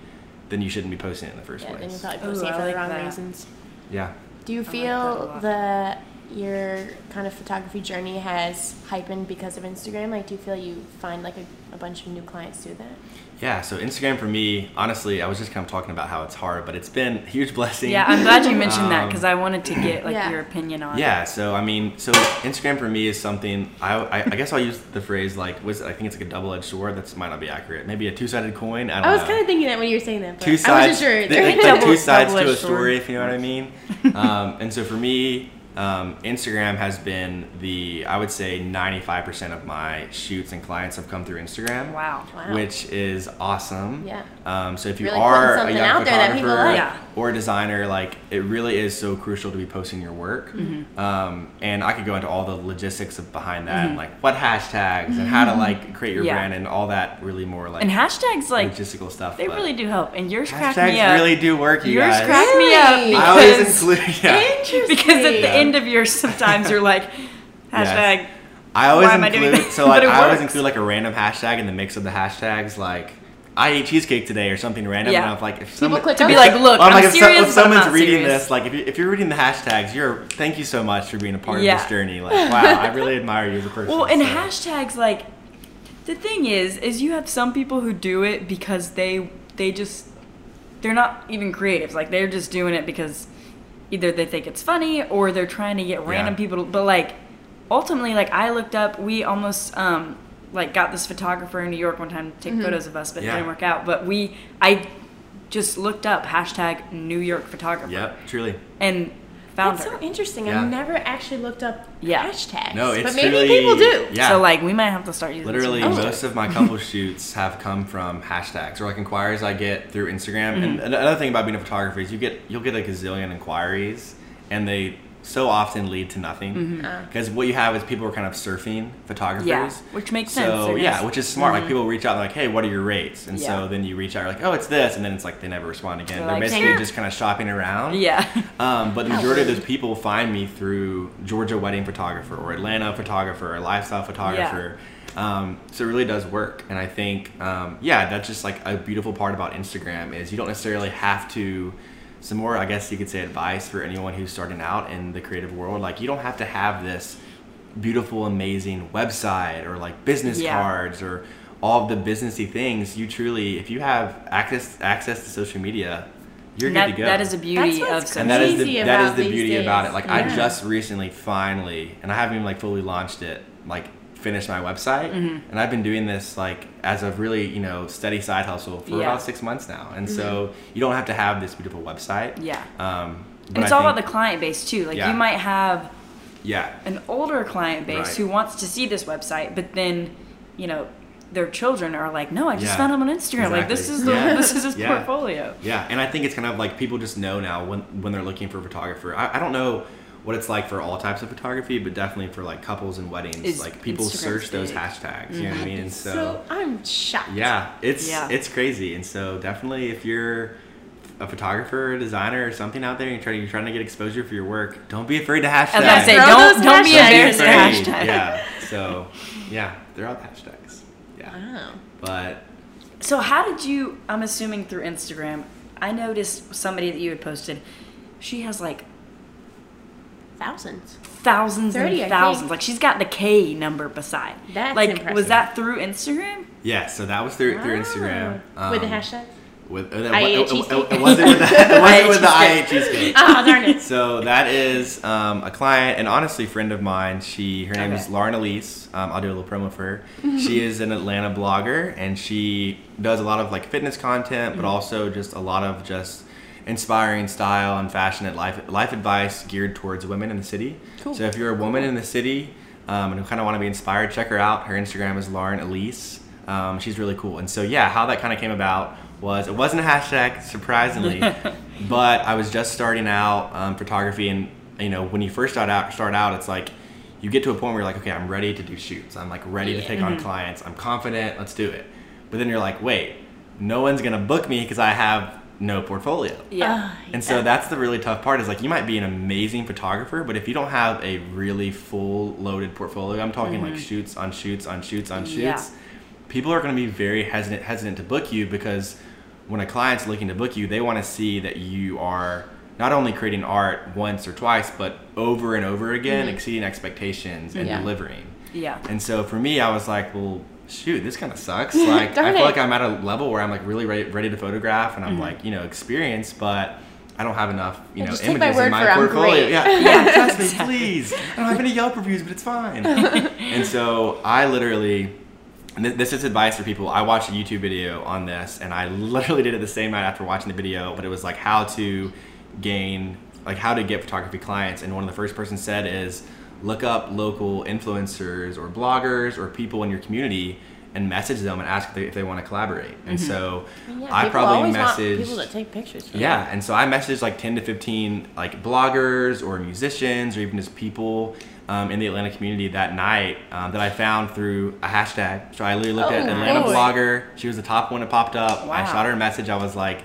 then you shouldn't be posting it in the first Yeah, then you're place. probably Ooh, posting it for like the wrong that. reasons. Yeah. Do you like that feel lot. that your kind of photography journey has hypened because of Instagram? Like, do you feel you find like a, a bunch of new clients through that? Yeah, so Instagram for me, honestly, I was just kind of talking about how it's hard, but it's been a huge blessing. Yeah, I'm glad you mentioned that Um, because I wanted to get like Yeah. your opinion on. Yeah, so I mean, so Instagram for me is something I, I, I guess I'll use the phrase like was I think it's like a double edged sword. That might not be accurate. Maybe a two sided coin. I don't I was kind of thinking that when you were saying that, but two I sides. wasn't sure. th- like, Double- two sides to a double-edged story, sword. if you know what I mean. um, and so for me, um, Instagram has been the I would say ninety five percent of my shoots and clients have come through Instagram. Wow. Wow. Which is awesome. Yeah. Um, so if you Really are a young out there that photographer like. Or a designer, like it really is so crucial to be posting your work. Mm-hmm. Um, and I could go into all the logistics of behind that, and like what hashtags and how to like create your Yeah. brand and all that really more like And hashtags like logistical stuff. they really do help. And yours crack hashtags me up. really do work, you yours guys. crack me up because I always include. Yeah. Interesting. because at the. End of yours sometimes you're like hashtag. I always Why am I doing include that? so like But it I always include like a random hashtag in the mix of the hashtags like I ate cheesecake today or something random. Yeah. And I'm like if People click To be like, look, I'm I'm, like, if, so- serious, if but I'm someone's reading serious. this, like if, you, if you're reading the hashtags, you're thank you so much for being a part Yeah. of this journey. Like, wow, I really admire you as a person. Well, and so. hashtags like The thing is, is you have some people who do it because they they just they're not even creatives. Like they're just doing it because either they think it's funny or they're trying to get random Yeah. people. To, but like ultimately, like I looked up, we almost um like got this photographer in New York one time to take photos of us, but it didn't work out. But we I just looked up hashtag New York photographer Yep, truly. and found That's her. so interesting. Yeah. I've never actually looked up Yeah. hashtags. No, it's but maybe truly- people do. Yeah. So like we might have to start using some Literally, hashtags. most of my couple shoots have come from hashtags or like inquiries I get through Instagram. Mm-hmm. And another thing about being a photographer is you get you'll get like a gazillion inquiries, and they so often lead to nothing Mm-hmm. because what you have is people are kind of surfing photographers. Yeah, which makes sense, So yeah, which is smart. Like people reach out, they're like, "Hey, what are your rates?" And Yeah. so then you reach out, like, "Oh, it's this," and then it's like they never respond again. They're They're, like, basically just kind of shopping around. Yeah. Um, but the majority of those people find me through Georgia wedding photographer or Atlanta photographer or lifestyle photographer. Um, so it really does work. And I think, um, yeah, that's just like a beautiful part about Instagram is you don't necessarily have to. Some more, I guess you could say, advice for anyone who's starting out in the creative world. Like you don't have to have this beautiful, amazing website or like business Yeah. cards or all of the businessy things. You truly, if you have access access to social media, you're that, good to go that is a beauty That's of social and that is the, that is the beauty days. about it. Like I just recently finally, and I haven't even like fully launched it, like finished my website, Mm-hmm. and I've been doing this like as a really you know steady side hustle for Yeah. about six months now, and so you don't have to have this beautiful website. Yeah. Um, And it's I all about the client base too. Like Yeah. you might have yeah. an older client base Right. who wants to see this website, but then, you know, their children are like, "No, I just Yeah. found him on Instagram. Like this is the Yeah. this is his Yeah. portfolio." Yeah, and I think it's kind of like people just know now when when they're looking for a photographer. I, I don't know what it's like for all types of photography, but definitely for like couples and weddings, Is like people Instagram's search those big. hashtags. You know what I mm-hmm. mean? And So, I'm shocked. Yeah, it's Yeah. it's crazy, and so definitely if you're a photographer, or designer, or something out there, and you're trying, you're trying to get exposure for your work, don't be afraid to hashtag. I was gonna say, don't those don't be hashtags embarrassed to hashtag. Yeah. So, yeah, they're all hashtags. Yeah. Wow. But So how did you? I'm assuming through Instagram. I noticed somebody that you had posted. She has like Thousands. thousands 30, I and thousands. Like she's got the K number beside. That's like was that through Instagram? yeah, so that was through through Instagram. Ah. With the Um, hashtag? With, uh, it, it, it, it wasn't with the, it wasn't with the I cheesecake. cheesecake. Oh, darn it. So that is um, a client and honestly friend of mine. She her name Okay. is Lauren Elise. Um, I'll do a little promo for her. she is an Atlanta blogger and she does a lot of like fitness content, but also just a lot of just inspiring style and fashionate life life advice geared towards women in the city. Cool. So if you're a woman in the city um, and who kind of want to be inspired, check her out. Her Instagram is Lauren Elise. Um, she's really cool. And so yeah, how that kind of came about was it wasn't a hashtag surprisingly, but I was just starting out um, photography, and you know when you first start out, start out, it's like you get to a point where you're like, okay, I'm ready to do shoots. I'm like ready to Yeah. take on clients. I'm confident. Let's do it. But then you're like, wait, no one's gonna book me because I have no portfolio. Yeah. Ah, And so yeah. that's the really tough part is like you might be an amazing photographer, but if you don't have a really full loaded portfolio, I'm talking like shoots on shoots on shoots on shoots, Yeah. people are going to be very hesitant hesitant to book you because when a client's looking to book you, they want to see that you are not only creating art once or twice, but over and over again, exceeding expectations and Yeah. delivering. Yeah. And so for me, I was like, well, shoot, this kind of sucks. Like, I feel like I'm at a level where I'm like really ready, ready to photograph and I'm Mm-hmm. like, you know, experienced, but I don't have enough, you know, take my images in my portfolio. Yeah, yeah, trust me, please. I don't have any Yelp reviews, but it's fine. and so I literally, and this is advice for people. I watched a YouTube video on this, and I literally did it the same night after watching the video. But it was like how to gain, like how to get photography clients. And one of the first person said is look up local influencers or bloggers or people in your community and message them and ask if they, if they want to collaborate. And so Yeah, I probably message people that take pictures. for yeah, and so I messaged like 10 to 15 like bloggers or musicians or even just people um, in the Atlanta community that night um, that I found through a hashtag. So I literally looked at Oh, Atlanta nice. blogger. She was the top one that popped up. Wow. I shot her a message. I was like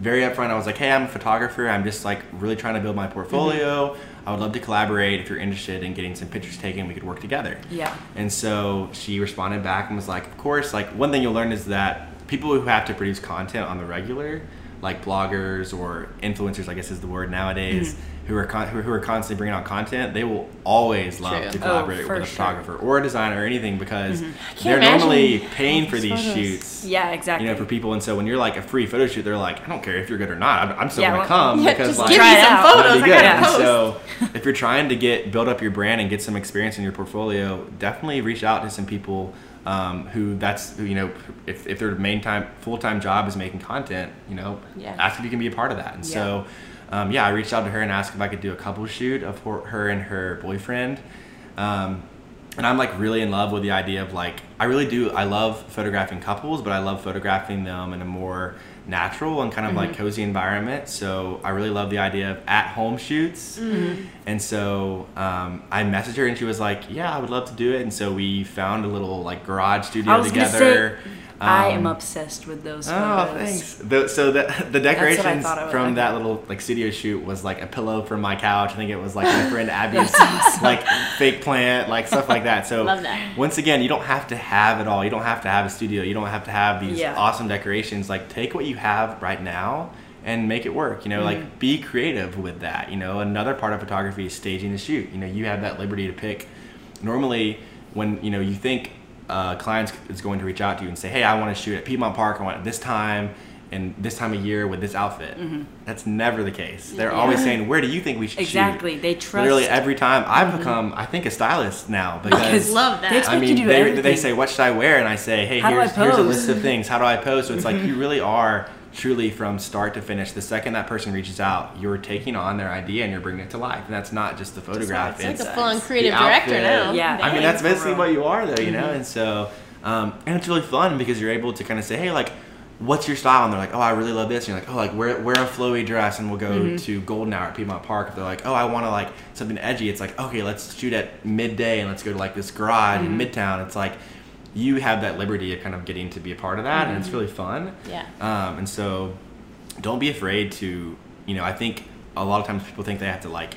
very upfront. I was like, hey, I'm a photographer. I'm just like really trying to build my portfolio. I would love to collaborate. If you're interested in getting some pictures taken, we could work together. Yeah. And so she responded back and was like, of course, like one thing you'll learn is that people who have to produce content on the regular like bloggers or influencers, I guess is the word nowadays, Mm-hmm. who are con- who who are constantly bringing out content, they will always love True. to Oh, collaborate for with a sure. photographer or a designer or anything because they're imagine normally paying for these these photos. shoots. Yeah, exactly. You know, for people, and so when you're like a free photo shoot, they're like, I don't care if you're good or not. I'm, I'm still Yeah, gonna well- come Yeah, because just like give Try me some photos. That'd I be good. gotta And post. so, if you're trying to get build up your brand and get some experience in your portfolio, definitely reach out to some people um, who that's you know if, if their main time full time job is making content, you know, Yeah. ask if you can be a part of that. And so, um, yeah, I reached out to her and asked if I could do a couple shoot of her, her and her boyfriend. Um, and I'm like really in love with the idea of like I really do I love photographing couples, but I love photographing them in a more natural and kind of like cozy environment. So I really love the idea of at home shoots. And so um, I messaged her and she was like, "Yeah, I would love to do it." And so we found a little like garage studio I was gonna together. say, I am Um, obsessed with those Oh, photos. thanks. The, so the the decorations thought I would from like. that little like studio shoot was like a pillow from my couch. I think it was like my friend Abby's like fake plant, like stuff like that. So that. once again, you don't have to have it all. You don't have to have a studio. You don't have to have these Yeah. awesome decorations. Like take what you have right now and make it work. You know, Mm-hmm. like be creative with that. You know, another part of photography is staging the shoot. You know, you have that liberty to pick. Normally, when you know you think uh, clients is going to reach out to you and say, "Hey, I want to shoot at Piedmont Park. I want it this time." And this time of year with this outfit, that's never the case. They're always Mm-hmm. Saying, "Where do you think we should shoot?" Exactly. They trust. Literally every time. I've become, I think, a stylist now because Because Love that. They I mean, you to do they, they say, "What should I wear?" And I say, "Hey, How I here's, here's a list of things. How do I pose?" So it's like you really are truly from start to finish. The second that person reaches out, you're taking on their idea and you're bringing it to life. And that's not just the photograph. It's like it's a full-on creative director outfit. now. Yeah. I mean, that's basically what you are, though. You know, mm-hmm. and so, um, and it's really fun because you're able to kind of say, "Hey, like." What's your style? And they're like, oh, I really love this. And you're like, oh, like wear wear a flowy dress, and we'll go mm-hmm. to Golden Hour at Piedmont Park. If they're like, oh, I want to like something edgy, it's like, okay, let's shoot at midday and let's go to like this garage in mm-hmm. Midtown. It's like you have that liberty of kind of getting to be a part of that, and it's really fun. Yeah. Um, and so, don't be afraid to, you know, I think a lot of times people think they have to like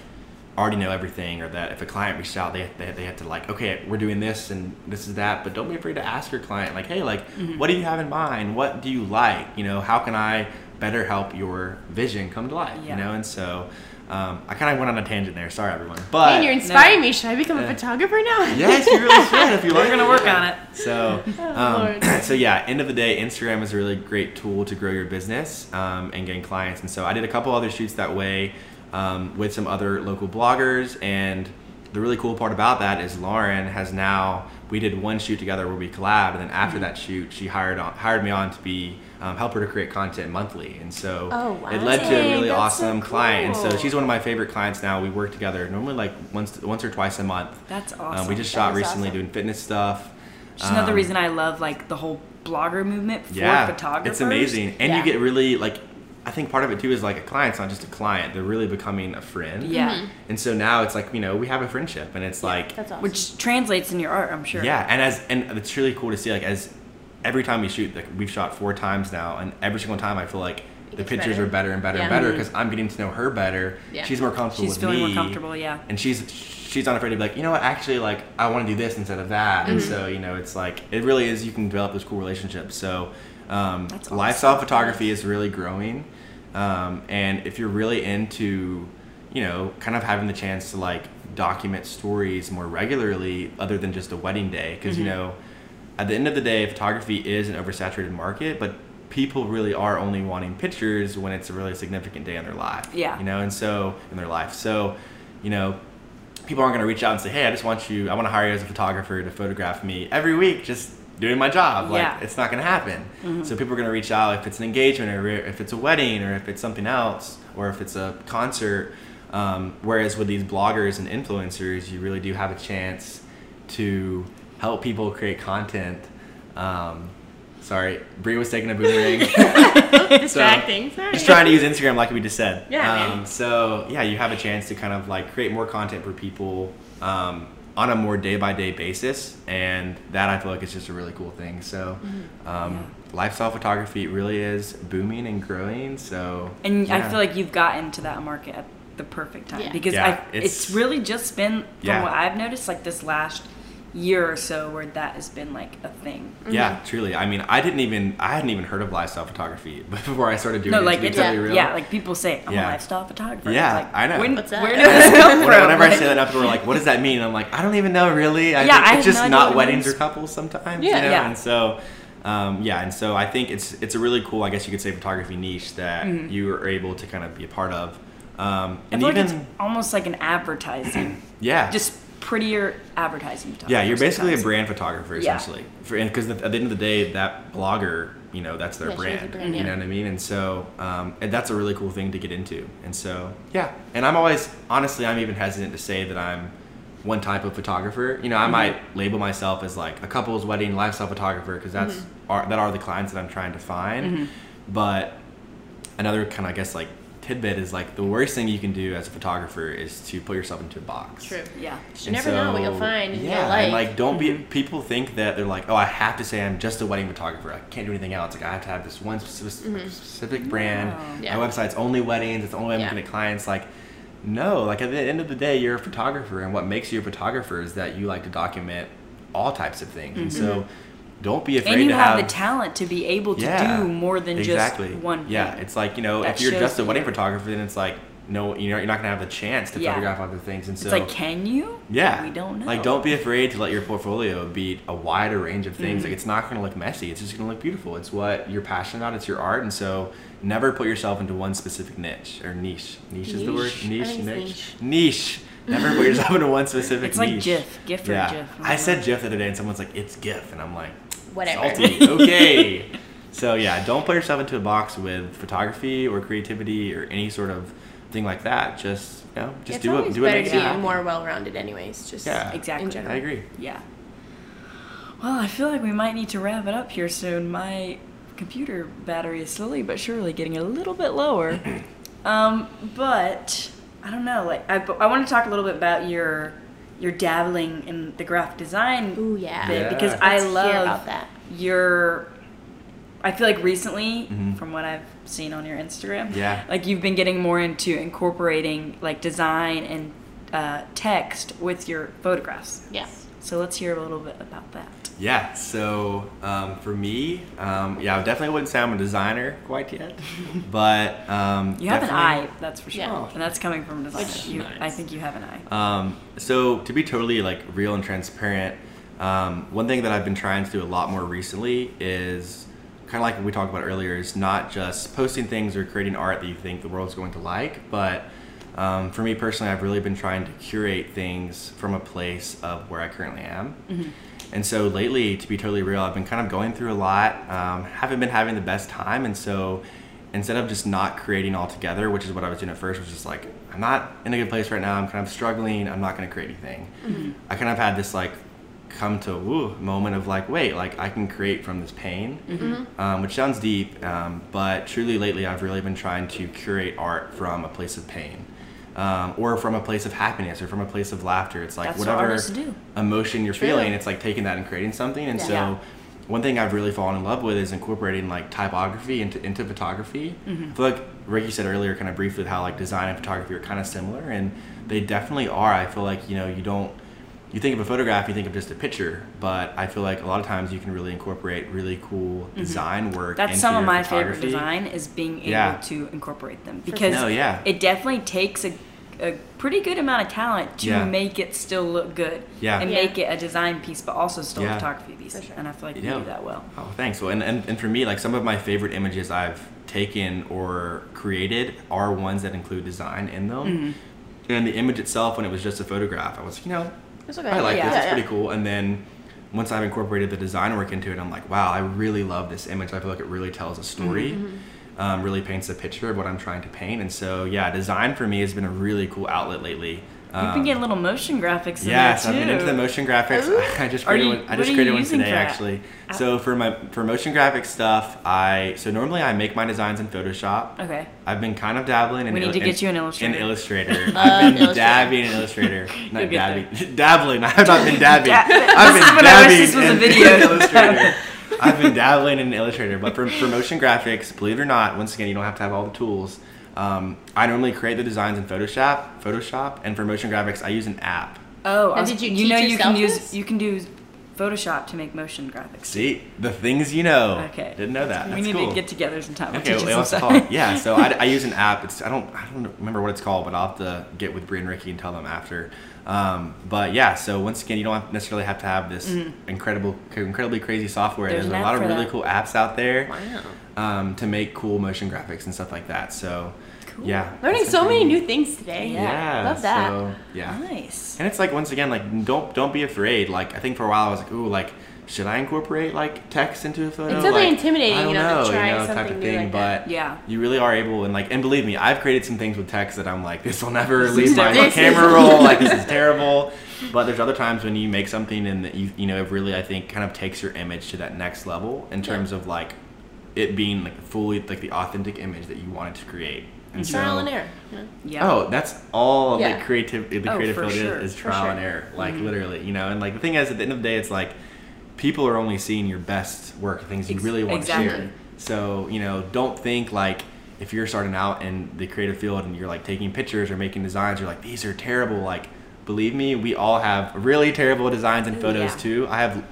already know everything, or that if a client reaches out, they they, they have to like, okay, we're doing this and this is that. But don't be afraid to ask your client, like, hey, like, what do you have in mind? What do you like? You know, how can I better help your vision come to life? Yeah. You know, and so. Um, I kind of went on a tangent there. Sorry, everyone. But Man, you're inspiring me. Should I become a photographer now? yes, you really should. If you We're gonna work on it. so, Oh, um, so yeah, end of the day, Instagram is a really great tool to grow your business um, and gain clients. And so I did a couple other shoots that way um, with some other local bloggers. And the really cool part about that is Lauren has now we did one shoot together where we collabed, and then after Mm-hmm. that shoot, she hired on, hired me on to be um, help her to create content monthly. And so Oh, wow. it led to a really that's so awesome client. And so she's one of my favorite clients now. We work together normally like once once or twice a month. That's Um, awesome. we just shot recently awesome. doing fitness stuff. Just another Um, reason I love like the whole blogger movement for yeah, photographers. It's amazing, and Yeah. you get really like. I think part of it too is like a client's not just a client; they're really becoming a friend. Yeah. Mm-hmm. And so now it's like you know we have a friendship, and it's like That's awesome. Which translates in your art, I'm sure. yeah, and as and it's really cool to see like as every time we shoot, like we've shot four times now, and every single time I feel like the gets pictures better. are better and better and better because I'm getting to know her better. Yeah. She's more comfortable She's with feeling me. more comfortable, yeah. and she's she's not afraid to be like, you know what, actually, like I want to do this instead of that, and so you know, it's like it really is. You can develop those cool relationships. So, um, awesome. lifestyle photography is really growing, um, and if you're really into, you know, kind of having the chance to like document stories more regularly, other than just a wedding day, because you know, at the end of the day, photography is an oversaturated market, but people really are only wanting pictures when it's a really significant day in their life. Yeah. You know, and so in their life. So, you know, people aren't going to reach out and say, "Hey, I just want you. I want to hire you as a photographer to photograph me every week, just doing my job." Like, Yeah. it's not going to happen. So people are going to reach out if it's an engagement, or if it's a wedding, or if it's something else, or if it's a concert. Um, whereas with these bloggers and influencers, you really do have a chance to help people create content. Um, sorry, Bre was taking a boomerang. Distracting. Sorry. just trying to use Instagram like we just said. Yeah, Um, so yeah, you have a chance to kind of like create more content for people um, on a more day by day basis, and that I feel like is just a really cool thing. So, Mm-hmm. um, lifestyle photography really is booming and growing. So, And I feel like you've gotten to that market at the perfect time Yeah. because Yeah, I, it's- it's, really just been from Yeah. what I've noticed like this last year or so where that has been like a thing. Yeah, truly. I mean, I didn't even I hadn't even heard of lifestyle photography but before I started doing No, it. like to be it's totally a, real. yeah, like people say I'm Yeah. a lifestyle photographer. Yeah, like, I know. When, What's that? Where does this come from? Whenever I say that, now people are like, "What does that mean?" I'm like, "I don't even know, really. I Yeah, think I it's just no not weddings means. or couples sometimes." Yeah, you know? yeah. And so, um, yeah, and so I think it's it's a really cool, I guess you could say, photography niche that you are able to kind of be a part of. Um, Mm-hmm. I and feel even like it's almost like an advertising, yeah, just prettier advertising. yeah, you're basically a brand photographer Yeah. essentially. Because at the end of the day, that blogger, you know, that's their Yeah, she is a brand. brand, You yeah. know what I mean? And so, um, and that's a really cool thing to get into. And so, yeah. And I'm always, honestly, I'm even hesitant to say that I'm one type of photographer. You know, I Mm-hmm. might label myself as like a couple's wedding lifestyle photographer because that's Mm-hmm. are, that are the clients that I'm trying to find. But another kind of, I guess, like tidbit is like the worst thing you can do as a photographer is to put yourself into a box. True. Yeah. You And never know what you'll find Yeah, and like don't Mm-hmm. be. People think that they're like, oh, I have to say I'm just a wedding photographer. I can't do anything else. Like I have to have this one specific, specific brand. No. Yeah. My website's only weddings. It's the only way I'm Yeah. looking at clients. Like, no. Like at the end of the day, you're a photographer, and what makes you a photographer is that you like to document all types of things. And so, don't be afraid. And you to have, the talent to be able to yeah, do more than exactly. just one. Thing. Yeah, it's like you know, if you're just a wedding you're- photographer, then it's like no, you know, you're not gonna have the chance to Yeah. photograph other things. And so It's like, can you? yeah. We don't know. Like, don't be afraid to let your portfolio be a wider range of things. Mm-hmm. Like, it's not going to look messy. It's just going to look beautiful. It's what you're passionate about. It's your art. And so, never put yourself into one specific niche or niche. Niche, is the word? Niche? Niche, niche. Niche. Never put yourself into one specific It's like niche. GIF, GIF or yeah. GIF. I said GIF the other day, and someone's like, "It's GIF," and I'm like, Whatever. Salty. Okay. so yeah, don't put yourself into a box with photography or creativity or any sort of thing like that. Just you know, just it's do it. always Do what better makes to you be happy. more well-rounded, anyways. Just Yeah. Exactly. In general. I agree. Yeah. Well, I feel like we might need to wrap it up here soon. My computer battery is slowly but surely getting a little bit lower. um, but I don't know. Like, I, I want to talk a little bit about your your dabbling in the graphic design Ooh, yeah. bit Yeah. because Let's I hear love about that. your. I feel like recently, Mhm. from what I've seen on your Instagram, Yeah. like you've been getting more into incorporating like design and uh, text with your photographs. Yeah. So let's hear a little bit about that. Yeah. So um, for me, um, yeah, I definitely wouldn't say I'm a designer quite yet, but um, You have an eye, that's for sure, Yeah. and that's coming from a designer. Which- You, I think you have an eye. Um, so to be totally like real and transparent, um, one thing that I've been trying to do a lot more recently is kind of like what we talked about earlier is not just posting things or creating art that you think the world's going to like, but um, for me personally, I've really been trying to curate things from a place of where I currently am. And so lately, to be totally real, I've been kind of going through a lot. Um, haven't been having the best time, and so instead of just not creating altogether, which is what I was doing at first, was just like I'm not in a good place right now. I'm kind of struggling. I'm not going to create anything. I kind of had this like come to woo moment of like wait like i can create from this pain um, which sounds deep um, but truly lately i've really been trying to curate art from a place of pain um, or from a place of happiness or from a place of laughter it's like That's whatever emotion you're True. feeling it's like taking that and creating something and Yeah. so Yeah. one thing I've really fallen in love with is incorporating like typography into into photography. Mm-hmm. I feel like Rikki said earlier, kind of briefly, how like design and photography are kind of similar, and they definitely are. I feel like you know you don't you think of a photograph, you think of just a picture, but I feel like a lot of times you can really incorporate really cool design work. Mm-hmm. That's into some of my favorite design is being able Yeah. to incorporate them because No, yeah. it definitely takes a, a pretty good amount of talent to Yeah. make it still look good Yeah. and Yeah. make it a design piece, but also still a Yeah. photography piece. Sure. And I feel like you do that well. Oh, thanks. Well, and, and, and for me, like some of my favorite images I've taken or created are ones that include design in them. Mm-hmm. And the image itself, when it was just a photograph, I was, like, you know, It's okay. I like Yeah. this. It's Yeah, pretty yeah. cool. And then once I've incorporated the design work into it, I'm like, wow, I really love this image. I feel like it really tells a story. Mm-hmm. Um, really paints a picture of what I'm trying to paint. And so, yeah, design for me has been a really cool outlet lately. You've been Um, getting little motion graphics in Yes, I've been into the motion graphics. Ooh. I just created you- one. I just created one today, that? actually. So for my for motion graphic stuff, I so normally I make my designs in Photoshop. Okay. I've been kind of dabbling in. We need il- to in- get you an Illustrator. In Illustrator, Love I've been Illustrator. dabbing in Illustrator. Not dabbing. dabbling. I have not been dabbing. Da- I've this been is when I wish dabbing this was a video. Illustrator. I've been dabbling in Illustrator, but for, for motion graphics, believe it or not, once again, you don't have to have all the tools. Um, I normally create the designs in Photoshop, Photoshop, and for motion graphics, I use an app Oh, Now, was- did you you know you can yourself use this? you can do Photoshop to make motion graphics. See the things you know. Okay. Didn't know that. we That's need cool. to get together sometime. I'll Okay, teach well, some what's it stuff. called? Yeah, so I, I use an app. It's I don't I don't remember what it's called, but I'll have to get with Bre and Rikki and tell them after. Um, but yeah, so once again, you don't have, necessarily have to have this incredible, incredibly crazy software. Mm-hmm. There's There's, a lot of really that. cool apps out there Wow. um, to make cool motion graphics and stuff like that. So yeah, Learning so many new things today. Yeah. Yeah, Love that. So, yeah, Nice. and it's like once again, like don't don't be afraid. Like I think for a while I was like, ooh, like should I incorporate like text into a photo? It's something like, intimidating, I don't you know, to try type something of thing. like but Yeah. you really are able and like and believe me, I've created some things with text that I'm like, this will never leave my camera roll. Like this is terrible. But there's other times when you make something and that you you know it really I think kind of takes your image to that next level in terms of like it being like fully like the authentic image that you wanted to create. And so Trial and error. you? Yeah. Oh, that's all Yeah. the creative the Oh, creative for field sure, is, is trial sure. and error. Like Mm-hmm. literally, you know, and like the thing is at the end of the day it's like people are only seeing your best work, things you really want exactly. to share. So, you know, don't think like if you're starting out in the creative field and you're like taking pictures or making designs, you're like, these are terrible. Like, believe me, we all have really terrible designs and photos Yeah. too. I have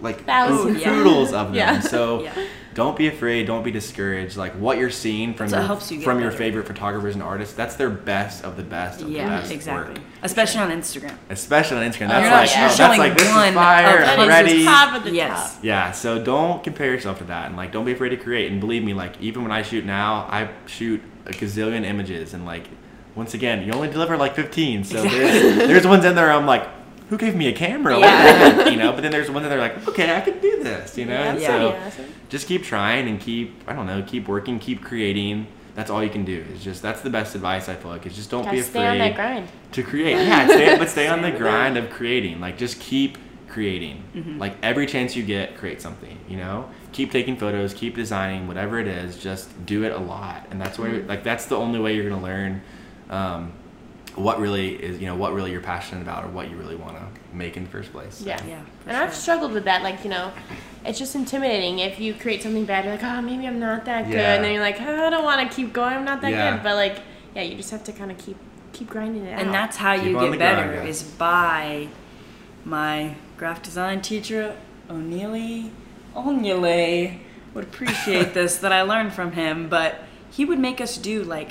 like Thousands. Yeah. oodles of them. Yeah. So Yeah. Don't be afraid, don't be discouraged. Like what you're seeing from That's your helps you get from your better. favorite photographers and artists, that's their best of the best of the Yeah, best exactly. work. Especially on Instagram. Especially on Instagram. That's you're like not- oh, you're that's showing like this one is fire. of I'm ready. top of the Yes. top. Yeah, so don't compare yourself to that, and like don't be afraid to create. And believe me, like even when I shoot now, I shoot a gazillion images, and like once again, you only deliver like 15. So there's there's ones in there I'm like, who gave me a camera? Yeah. You know, but then there's ones in there like, okay, I can do this. You know, and Yeah. so Yeah, awesome. just keep trying and keep I don't know, keep working, keep creating. That's all you can do. Is just that's the best advice I feel like. Is just don't Gotta be stay on that afraid grind. to create. Yeah, stay, but stay on the grind of creating. Like just keep creating. Mm-hmm. Like every chance you get, create something. You know, keep taking photos, keep designing, whatever it is. Just do it a lot, and that's where Mm-hmm. like that's the only way you're gonna learn. Um, what really is you know what really you're passionate about or what you really want to make in the first place. So, Yeah. Yeah, for and I've struggled with that. Like, you know, it's just intimidating. If you create something bad, you're like, oh, maybe I'm not that good. Yeah. And then you're like, oh, I don't want to keep going. I'm not that Yeah. good. But, like, yeah, you just have to kind of keep keep grinding it out. And that's how Keep you get better grind, yeah. is by my graphic design teacher, O'Neilly Onule, would appreciate this that I learned from him, but he would make us do like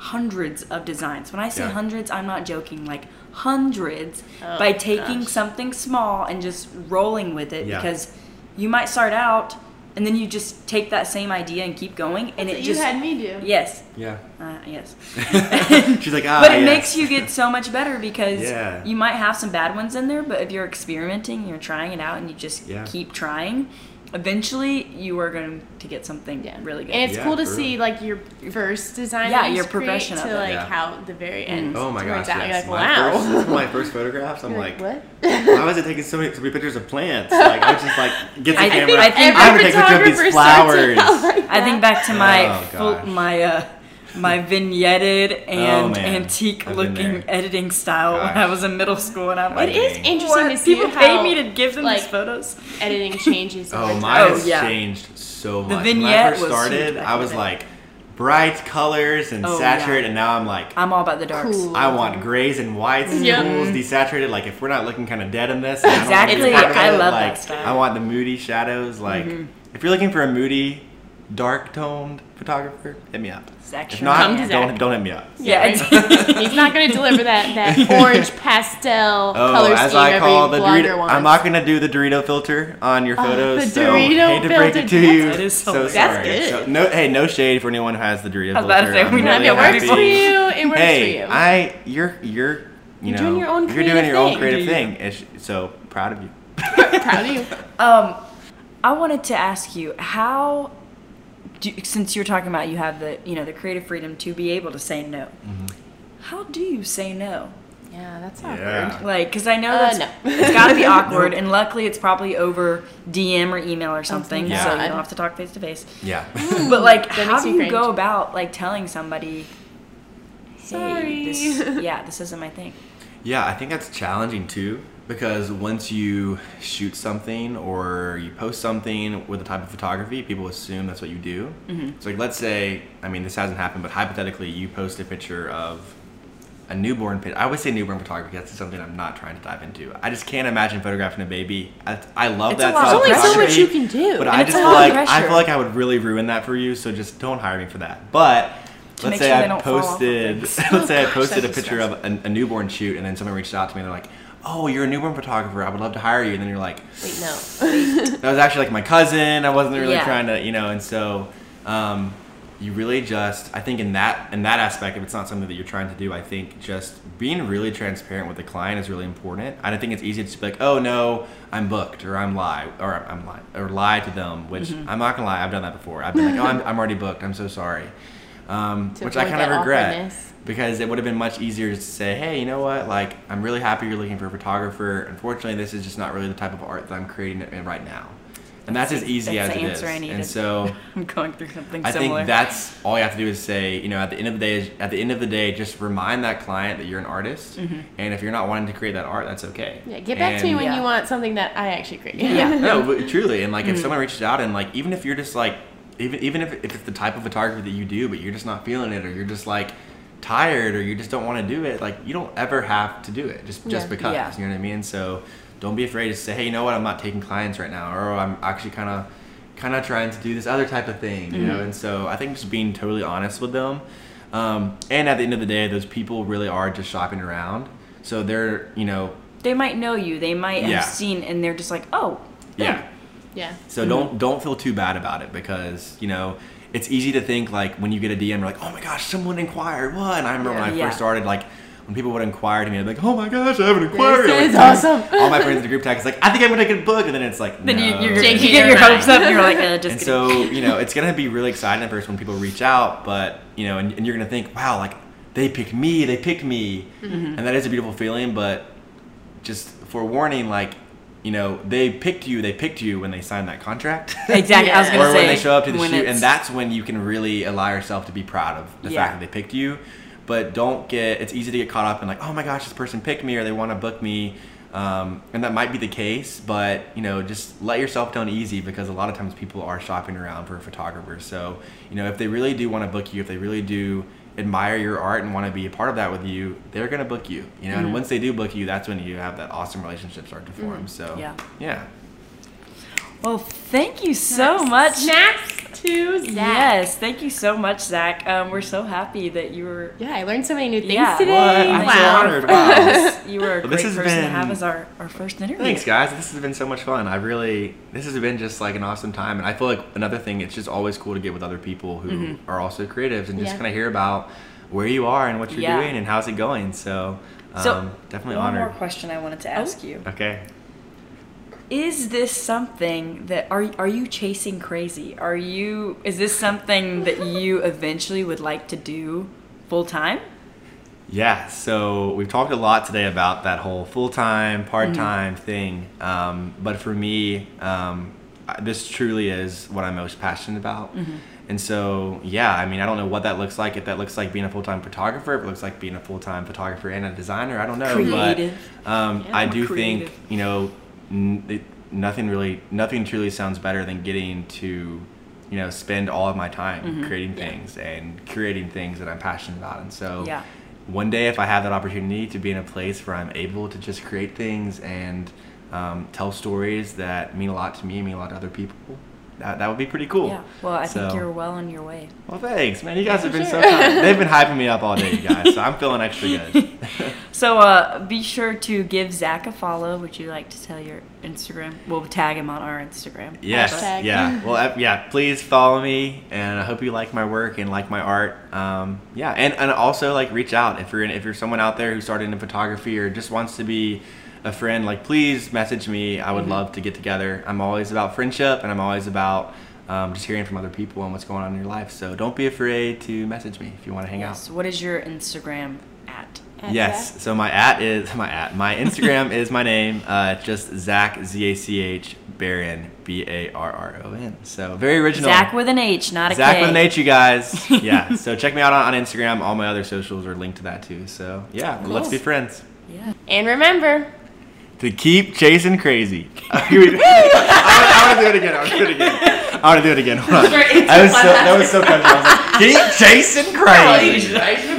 hundreds of designs. When I say Yeah. hundreds, I'm not joking, like hundreds Oh, by taking gosh. something small and just rolling with it Yeah. because you might start out and then you just take that same idea and keep going and That's it what just you had me do. yes Yeah. uh, yes She's like, ah, but it yes. makes you get so much better because Yeah. you might have some bad ones in there, but if you're experimenting, you're trying it out, and you just Yeah. keep trying, eventually you are going to get something Yeah. really good. And it's Yeah, cool to for see like your first design. Yeah, your progression of to it. like Yeah. how the very end. Oh my turns gosh, out. yes. You're like, my wow. First, my first photographs. I'm You're like, what? why was it taking so many, so many pictures of plants? Like, I was just like, get the I camera. think- I think I'm gonna take a picture of these flowers. like I think back to my Oh, full, my uh, my vignetted oh, and Oh, antique I've looking editing style when I was in middle school, and I'm like, It is interesting what? to see People how paid me to give them like, these photos. editing changes. Oh, over mine time. Oh, has yeah. changed so much. The when I vignette first started, huge I was like bright colors and Oh, saturated, yeah. and now I'm like, I'm all about the darks. Cool. I want grays and whites, Yeah. cools, mm-hmm. desaturated. Like if we're not looking kind of dead in this, I don't wanna be Exactly. a I love like, that style. I want the moody shadows. Like mm-hmm. if you're looking for a moody, dark toned photographer, hit me up. Zach If not, Come to don't Zach. don't hit me up. Yeah. He's not going to deliver that, that orange pastel Oh, color as scheme I call every the Dorito, wants. I'm not gonna do the Dorito filter on your Oh, photos. the so Dorito hate to break filter, it to you. that is so hilarious. sorry. That's good. So, no, hey, no shade for anyone who has the Dorito I was about to filter. say, I'm we Yeah, know really it works for you, it works hey, for you. I, you're, you're, you You're know, doing your own you're doing creative your own thing. creative Do you? thing. So proud of you. Proud of you. Um, I wanted to ask you how, do, since you're talking about you have the you know the creative freedom to be able to say no. Mm-hmm. How do you say no? Yeah, that's awkward. Yeah. Like, because I know Uh, that's no. it's got to be awkward, and luckily it's probably over DM or email or something, thank so you don't have to talk face to face. Yeah. But like, That how do you cringe. go about like telling somebody, hey, Sorry. this, yeah, this isn't my thing. Yeah, I think that's challenging too because once you shoot something or you post something with a type of photography, people assume that's what you do. Mm-hmm. So, like, let's say, I mean, this hasn't happened, but hypothetically, you post a picture of a newborn pit. I always say newborn photography. That's something I'm not trying to dive into. I just can't imagine photographing a baby. I, I love It's that. lot side of of There's only so much you can do. But And I just a feel lot of like I feel like I would really ruin that for you. So just don't hire me for that. But To let's make say sure they I don't fall off posted. let's say I posted a picture of a, a newborn shoot, and then someone reached out to me. and They're like, "Oh, you're a newborn photographer. I would love to hire you." And then you're like, Wait, no. that was actually like my cousin. I wasn't really Yeah. trying to, you know, and so um, you really just, I think in that in that aspect, if it's not something that you're trying to do, I think just being really transparent with the client is really important. I don't think it's easy to just be like, oh no, I'm booked or I'm lie or I'm lying or lie to them, which Mm-hmm. I'm not gonna lie, I've done that before. I've been like, oh, I'm, I'm already booked. I'm so sorry. Um, which I kind of regret awkwardness. because it would have been much easier to say, hey, you know what? Like, I'm really happy you're looking for a photographer. Unfortunately, this is just not really the type of art that I'm creating right now. And that's, as easy That's as the it answer is. I needed. And so I'm going through something I similar. I think that's all you have to do is say, you know, at the end of the day, at the end of the day, just remind that client that you're an artist, Mm-hmm. and if you're not wanting to create that art, that's okay. Yeah, get back to me when Yeah. you want something that I actually create. Yeah. no, but truly, and like if someone reaches out and like even if you're just like even even if, if it's the type of photography that you do, but you're just not feeling it, or you're just like tired, or you just don't want to do it, like you don't ever have to do it just just Yeah. because. Yeah. You know what I mean? So don't be afraid to say, hey, you know what, I'm not taking clients right now, or I'm actually kind of kind of trying to do this other type of thing, you Mm-hmm. know. And so I think just being totally honest with them, um, and at the end of the day, those people really are just shopping around, so they're you know they might know you. They might Yeah. have seen, and they're just like, oh, yeah. Yeah. So don't don't feel too bad about it because you know it's easy to think like when you get a DM, you're like, oh my gosh, someone inquired. What? And I remember when I Yeah. first started, like when people would inquire to me, I'd be like, oh my gosh, I have an inquiry. This Like, is awesome. All my friends in the group tag is like, I think I'm gonna get a book, and then it's like, Then you, no. you're, you Shaking get your your hopes up, and you're like, uh, just and kidding. so you know it's gonna be really exciting at first when people reach out, but you know, and, and you're gonna think, wow, like they picked me, they picked me, Mm-hmm. and that is a beautiful feeling. But just forewarning, like you know, they picked you, they picked you when they signed that contract. exactly. I was gonna or say when they show up to the shoot, and that's when you can really allow yourself to be proud of the Yeah. fact that they picked you. But don't get it's easy to get caught up in like, oh my gosh, this person picked me or they want to book me, um, and that might be the case. But you know, just let yourself down easy because a lot of times people are shopping around for a photographer. So you know, if they really do want to book you, if they really do admire your art and want to be a part of that with you, they're gonna book you. You know, Mm-hmm. and once they do book you, that's when you have that awesome relationship start to form. So Yeah. yeah. Well, thank you so much. Snaps to Zach. Yes, thank you so much, Zach. Um, we're so happy that you were. Yeah, I learned so many new things Yeah. today. What? I'm so wow. honored. Wow. You were a Well, great this has person to have as our, our first interview. Thanks, guys. This has been so much fun. I really, this has been just like an awesome time. And I feel like another thing, it's just always cool to get with other people who Mm-hmm. are also creatives and just Yeah. kind of hear about where you are and what you're Yeah. doing and how's it going. So, um, So, definitely One more question I wanted to ask you: Okay. Is this something that are are you chasing crazy? Are you is this something that you eventually would like to do full time? Yeah, so we've talked a lot today about that whole full time, part time thing. Um, but for me, um, this truly is what I'm most passionate about. And so, yeah, I mean, I don't know what that looks like. If that looks like being a full time photographer, if it looks like being a full time photographer and a designer, I don't know. Creative. But um, Yeah. I do Creative. think, you know, n- it, nothing really, nothing truly sounds better than getting to, you know, spend all of my time creating things and creating things that I'm passionate about. And so, Yeah. one day if I have that opportunity to be in a place where I'm able to just create things and um, tell stories that mean a lot to me, and mean a lot to other people, that, that would be pretty cool. Yeah. Well, I think you're well on your way. Well, thanks, man. You guys have been so kind. They've been hyping me up all day, you guys. So I'm feeling extra good. So uh, be sure to give Zach a follow. Would you like to tell your Instagram? We'll tag him on our Instagram. Yes, Hashtag. yeah. Well, uh, yeah. Please follow me, and I hope you like my work and like my art. Um, yeah, and, and also like reach out if you're if you're someone out there who started in photography or just wants to be a friend. Like, please message me. I would love to get together. I'm always about friendship, and I'm always about um, just hearing from other people and what's going on in your life. So don't be afraid to message me if you want to hang out. Yes. What is your Instagram at? At Yes. Zach. So my at is my at. My Instagram is my name. Uh, it's just Zach Z A C H Barron B A R R O N. So very original. Zach with an H, not a Zach with an H, you guys. yeah. So check me out on, on Instagram. All my other socials are linked to that too. So yeah, let's be friends. Yeah. And remember, To keep chasing crazy. I want to do it again. I want to do it again. I want to do it again. Hold on. That was so, that was so country. I was like, keep chasing crazy.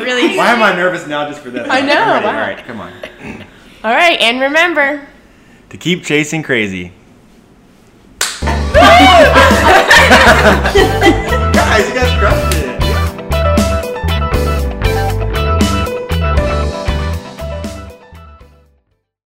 really. Why am I nervous now just for this? I know, ready. wow. All right, come on. All right, and remember. To keep chasing crazy.